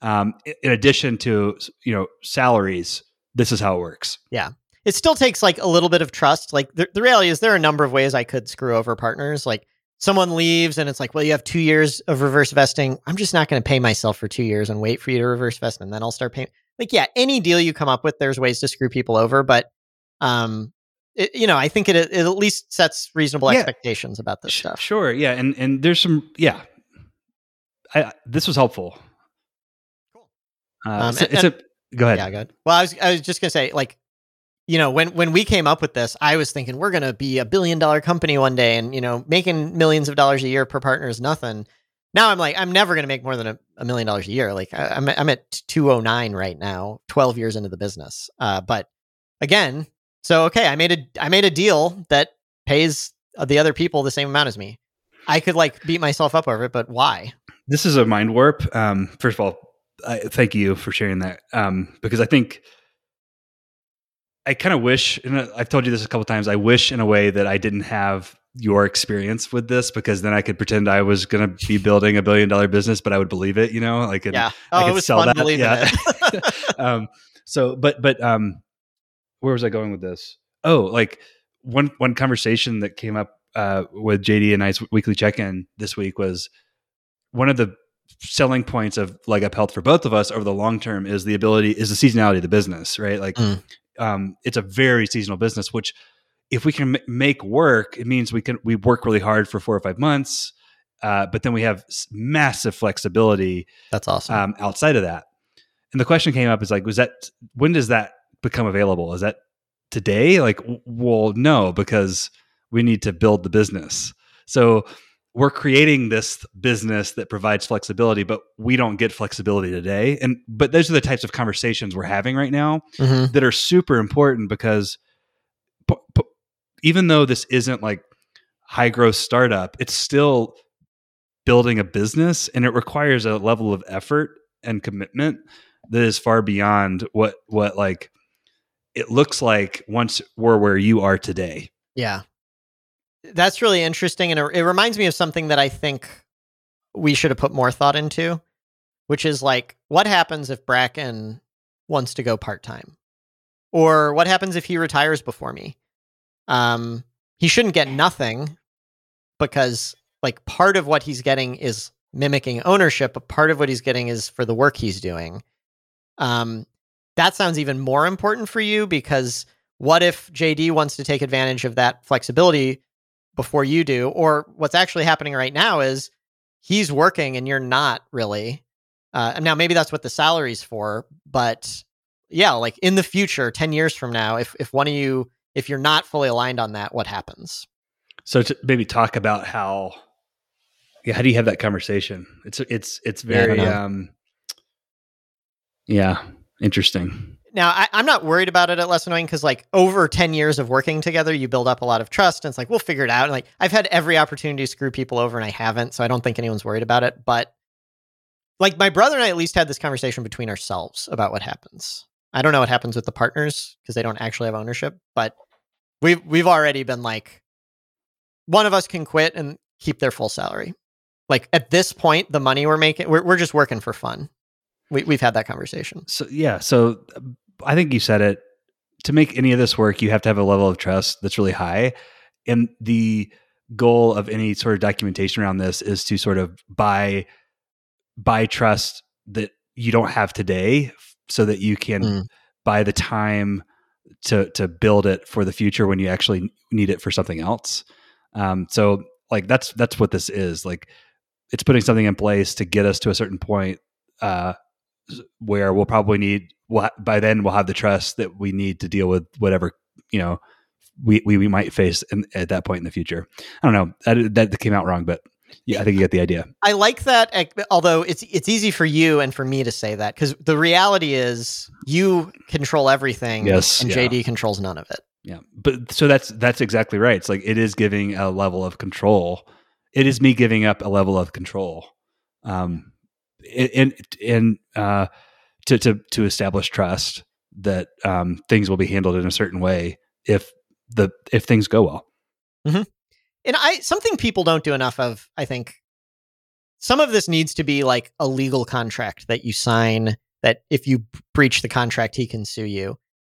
um, in addition to you know salaries, this is how it works. Yeah, it still takes like a little bit of trust. Like the, the reality is, there are a number of ways I could screw over partners. Like someone leaves and it's like, well, you have two years of reverse vesting. I'm just not going to pay myself for two years and wait for you to reverse vest and then I'll start paying. Like, yeah, any deal you come up with, there's ways to screw people over, but um, it, you know, I think it, it at least sets reasonable yeah. expectations about this stuff. Sure, yeah, and and there's some, yeah, I, this was helpful. Cool. Uh, um, it's, and, it's a go ahead. Yeah, good. Well, I was I was just gonna say, like, you know, when when we came up with this, I was thinking we're gonna be a billion dollar company one day, and you know, making millions of dollars a year per partner is nothing. Now I'm like, I'm never gonna make more than a, a million dollars a year. Like, I, am I'm at 209 right now, 12 years into the business. Uh, but again, so okay, I made a I made a deal that pays the other people the same amount as me. I could like beat myself up over it, but why? This is a mind warp. Um, first of all, I, thank you for sharing that um, because I think I kind of wish, and I've told you this a couple times. I wish in a way that I didn't have your experience with this because then I could pretend I was going to be building a billion dollar business, but I would believe it. You know, like yeah, oh, I could it was sell fun that. Yeah. um, so, but but um, where was I going with this? Oh, like one one conversation that came up uh, with JD and I's weekly check in this week was one of the selling points of leg up health for both of us over the long term is the ability is the seasonality of the business, right? Like, mm. Um, it's a very seasonal business, which if we can m- make work, it means we can we work really hard for four or five months, uh, but then we have massive flexibility. That's awesome. Um, outside of that, and the question came up is like, was that when does that become available? Is that today? Like, well, no, because we need to build the business. So we're creating this business that provides flexibility, but we don't get flexibility today. And but those are the types of conversations we're having right now mm-hmm. that are super important because p- p- even though this isn't like high growth startup, it's still building a business and it requires a level of effort and commitment that is far beyond what what like it looks like once we're where you are today. Yeah. That's really interesting. And it, reminds me of something that I think we should have put more thought into, which is like, what happens if Bracken wants to go part time? Or what happens if he retires before me? Um, he shouldn't get nothing because, like, part of what he's getting is mimicking ownership, but part of what he's getting is for the work he's doing. Um, that sounds even more important for you because what if JD wants to take advantage of that flexibility before you do. Or what's actually happening right now is he's working and you're not really. Uh, now, maybe that's what the salary's for, but yeah, like in the future, 10 years from now, if, if one of you, if you're not fully aligned on that, what happens? So to maybe talk about how, yeah, how do you have that conversation? It's, it's, it's very, yeah, um, yeah, interesting now I, am not worried about it at less annoying because like over 10 years of working together you build up a lot of trust and it's like we'll figure it out. And like i've had every opportunity to screw people over and i haven't so i don't think anyone's worried about it. But like my brother and i at least had this conversation between ourselves about what happens. I don't know what happens with the partners because they don't actually have ownership but we've we've already been like one of us can quit and keep their full salary. Like at this point the money we're making we're, we're just working for fun. We, we've had that conversation. So yeah, so uh, I think you said it. To make any of this work, you have to have a level of trust that's really high. And the goal of any sort of documentation around this is to sort of buy buy trust that you don't have today so that you can mm. buy the time to to build it for the future when you actually need it for something else. Um, so like that's that's what this is. Like it's putting something in place to get us to a certain point uh, where we'll probably need we'll, by then we'll have the trust that we need to deal with whatever you know we we, we might face in, at that point in the future. I don't know that that came out wrong, but yeah, I think you get the idea. I like that, although it's it's easy for you and for me to say that because the reality is you control everything, yes, and yeah. JD controls none of it. Yeah, but so that's that's exactly right. It's like it is giving a level of control. It is me giving up a level of control. Um, and and uh, to to to establish trust that um, things will be handled in a certain way if the if things go well. Mm-hmm. And I something people don't do enough of, I think. Some of this needs to be like a legal contract that you sign. That if you breach the contract, he can sue you.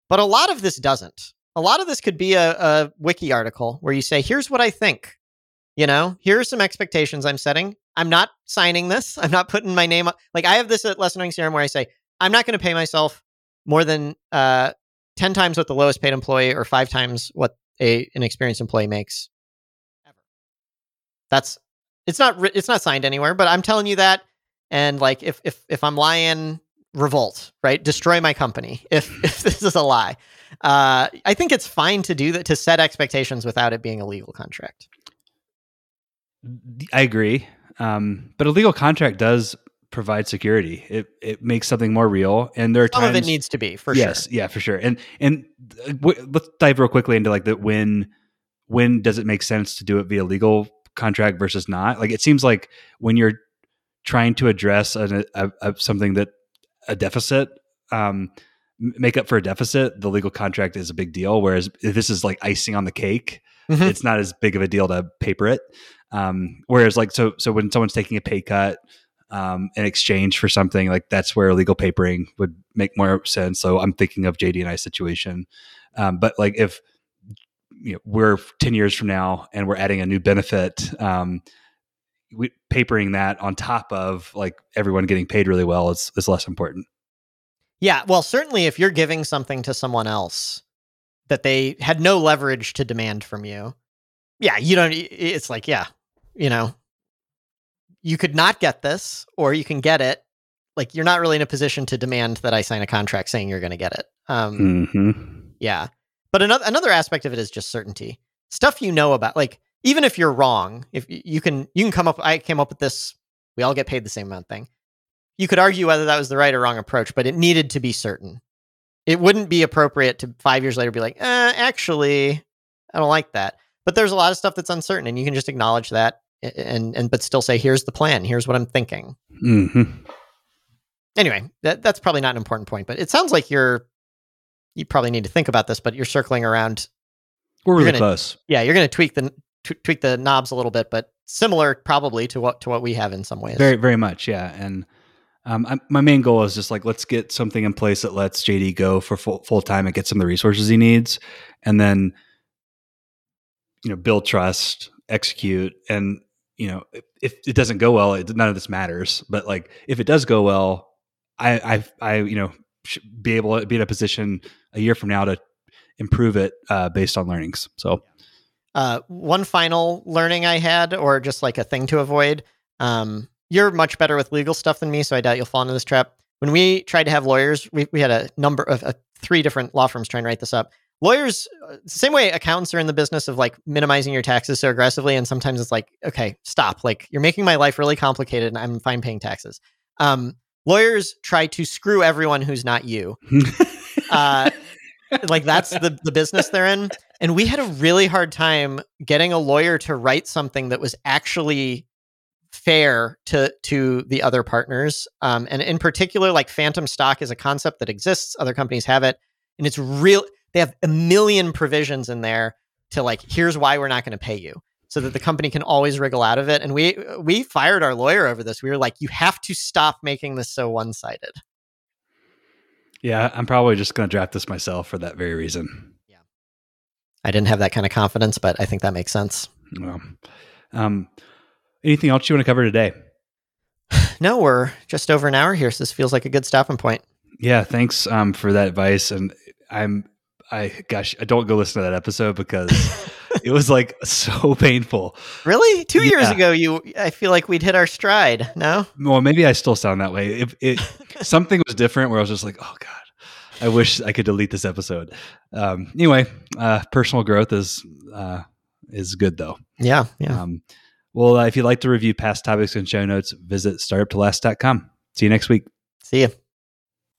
But a lot of this doesn't. A lot of this could be a, a wiki article where you say, "Here's what I think." You know, here are some expectations I'm setting. I'm not signing this. I'm not putting my name up. Like I have this at Less Annoying CRM where I say, I'm not going to pay myself more than uh, 10 times what the lowest paid employee or five times what a an experienced employee makes ever. That's it's not it's not signed anywhere, but I'm telling you that. And like if if if I'm lying, revolt, right? Destroy my company if if this is a lie. Uh, I think it's fine to do that to set expectations without it being a legal contract. I agree, um, but a legal contract does provide security. It it makes something more real, and there are Some times of it needs to be for yes, sure. yeah, for sure. And and w- let's dive real quickly into like the when when does it make sense to do it via legal contract versus not? Like it seems like when you're trying to address a, a, a something that a deficit um, make up for a deficit, the legal contract is a big deal. Whereas if this is like icing on the cake, Mhm. it's not as big of a deal to paper it. Um, whereas like so so when someone's taking a pay cut um, in exchange for something like that's where legal papering would make more sense. So I'm thinking of JD and I situation. Um, but like if you know, we're 10 years from now and we're adding a new benefit, um, we, papering that on top of like everyone getting paid really well is, is less important. Yeah, well, certainly if you're giving something to someone else that they had no leverage to demand from you, yeah, you don't. It's like, yeah, you know, you could not get this, or you can get it. Like, you're not really in a position to demand that I sign a contract saying you're going to get it. Um, Mm-hmm. Yeah. But another another aspect of it is just certainty. Stuff you know about like even if you're wrong, if you can you can come up I came up with this we all get paid the same amount thing. You could argue whether that was the right or wrong approach, but it needed to be certain. It wouldn't be appropriate to 5 years later be like, "Uh, actually, I don't like that." But there's a lot of stuff that's uncertain and you can just acknowledge that and and but still say here's the plan, here's what I'm thinking. Mm-hmm. Anyway, that that's probably not an important point, but it sounds like you're you probably need to think about this, but you're circling around We're really gonna- close. yeah, you're going to tweak the t- tweak the knobs a little bit, but similar probably to what to what we have in some ways. Very, very much. Yeah. And um, I, my main goal is just like, let's get something in place that lets JD go for full, full time and get some of the resources he needs. And then, you know, build trust, execute. And, you know, if, if it doesn't go well, it, none of this matters. But like, if it does go well, I, I, I, you know, be able to be in a position a year from now to improve it uh, based on learnings. So, Uh, one final learning I had, or just like a thing to avoid. Um, you're much better with legal stuff than me, so I doubt you'll fall into this trap. When we tried to have lawyers, we, we had a number of uh, three different law firms trying to write this up. Lawyers, uh, same way accountants are in the business of like minimizing your taxes so aggressively, and sometimes it's like, okay, stop. Like you're making my life really complicated, and I'm fine paying taxes. Um, lawyers try to screw everyone who's not you. Uh, like that's the the business they're in and we had a really hard time getting a lawyer to write something that was actually fair to to the other partners um, and in particular like phantom stock is a concept that exists other companies have it and it's real they have a million provisions in there to like here's why we're not going to pay you so that the company can always wriggle out of it and we we fired our lawyer over this we were like you have to stop making this so one-sided yeah, I'm probably just going to draft this myself for that very reason. Yeah. I didn't have that kind of confidence but i think that makes sense Well, um, anything else you want to cover today? No, we're just over an hour here, so this feels like a good stopping point. Yeah, thanks um, for that advice. And I'm, I gosh, I don't go listen to that episode because it was like so painful. Really? Two years ago, you I feel like we'd hit our stride. No? Well, maybe I still sound that way. If it something was different, where I was just like, oh god, I wish I could delete this episode. Um, anyway, uh, personal growth is uh, is good though. Yeah, yeah. Um, well, uh, if you'd like to review past topics and show notes, visit startuptolast.com. See you next week. See you.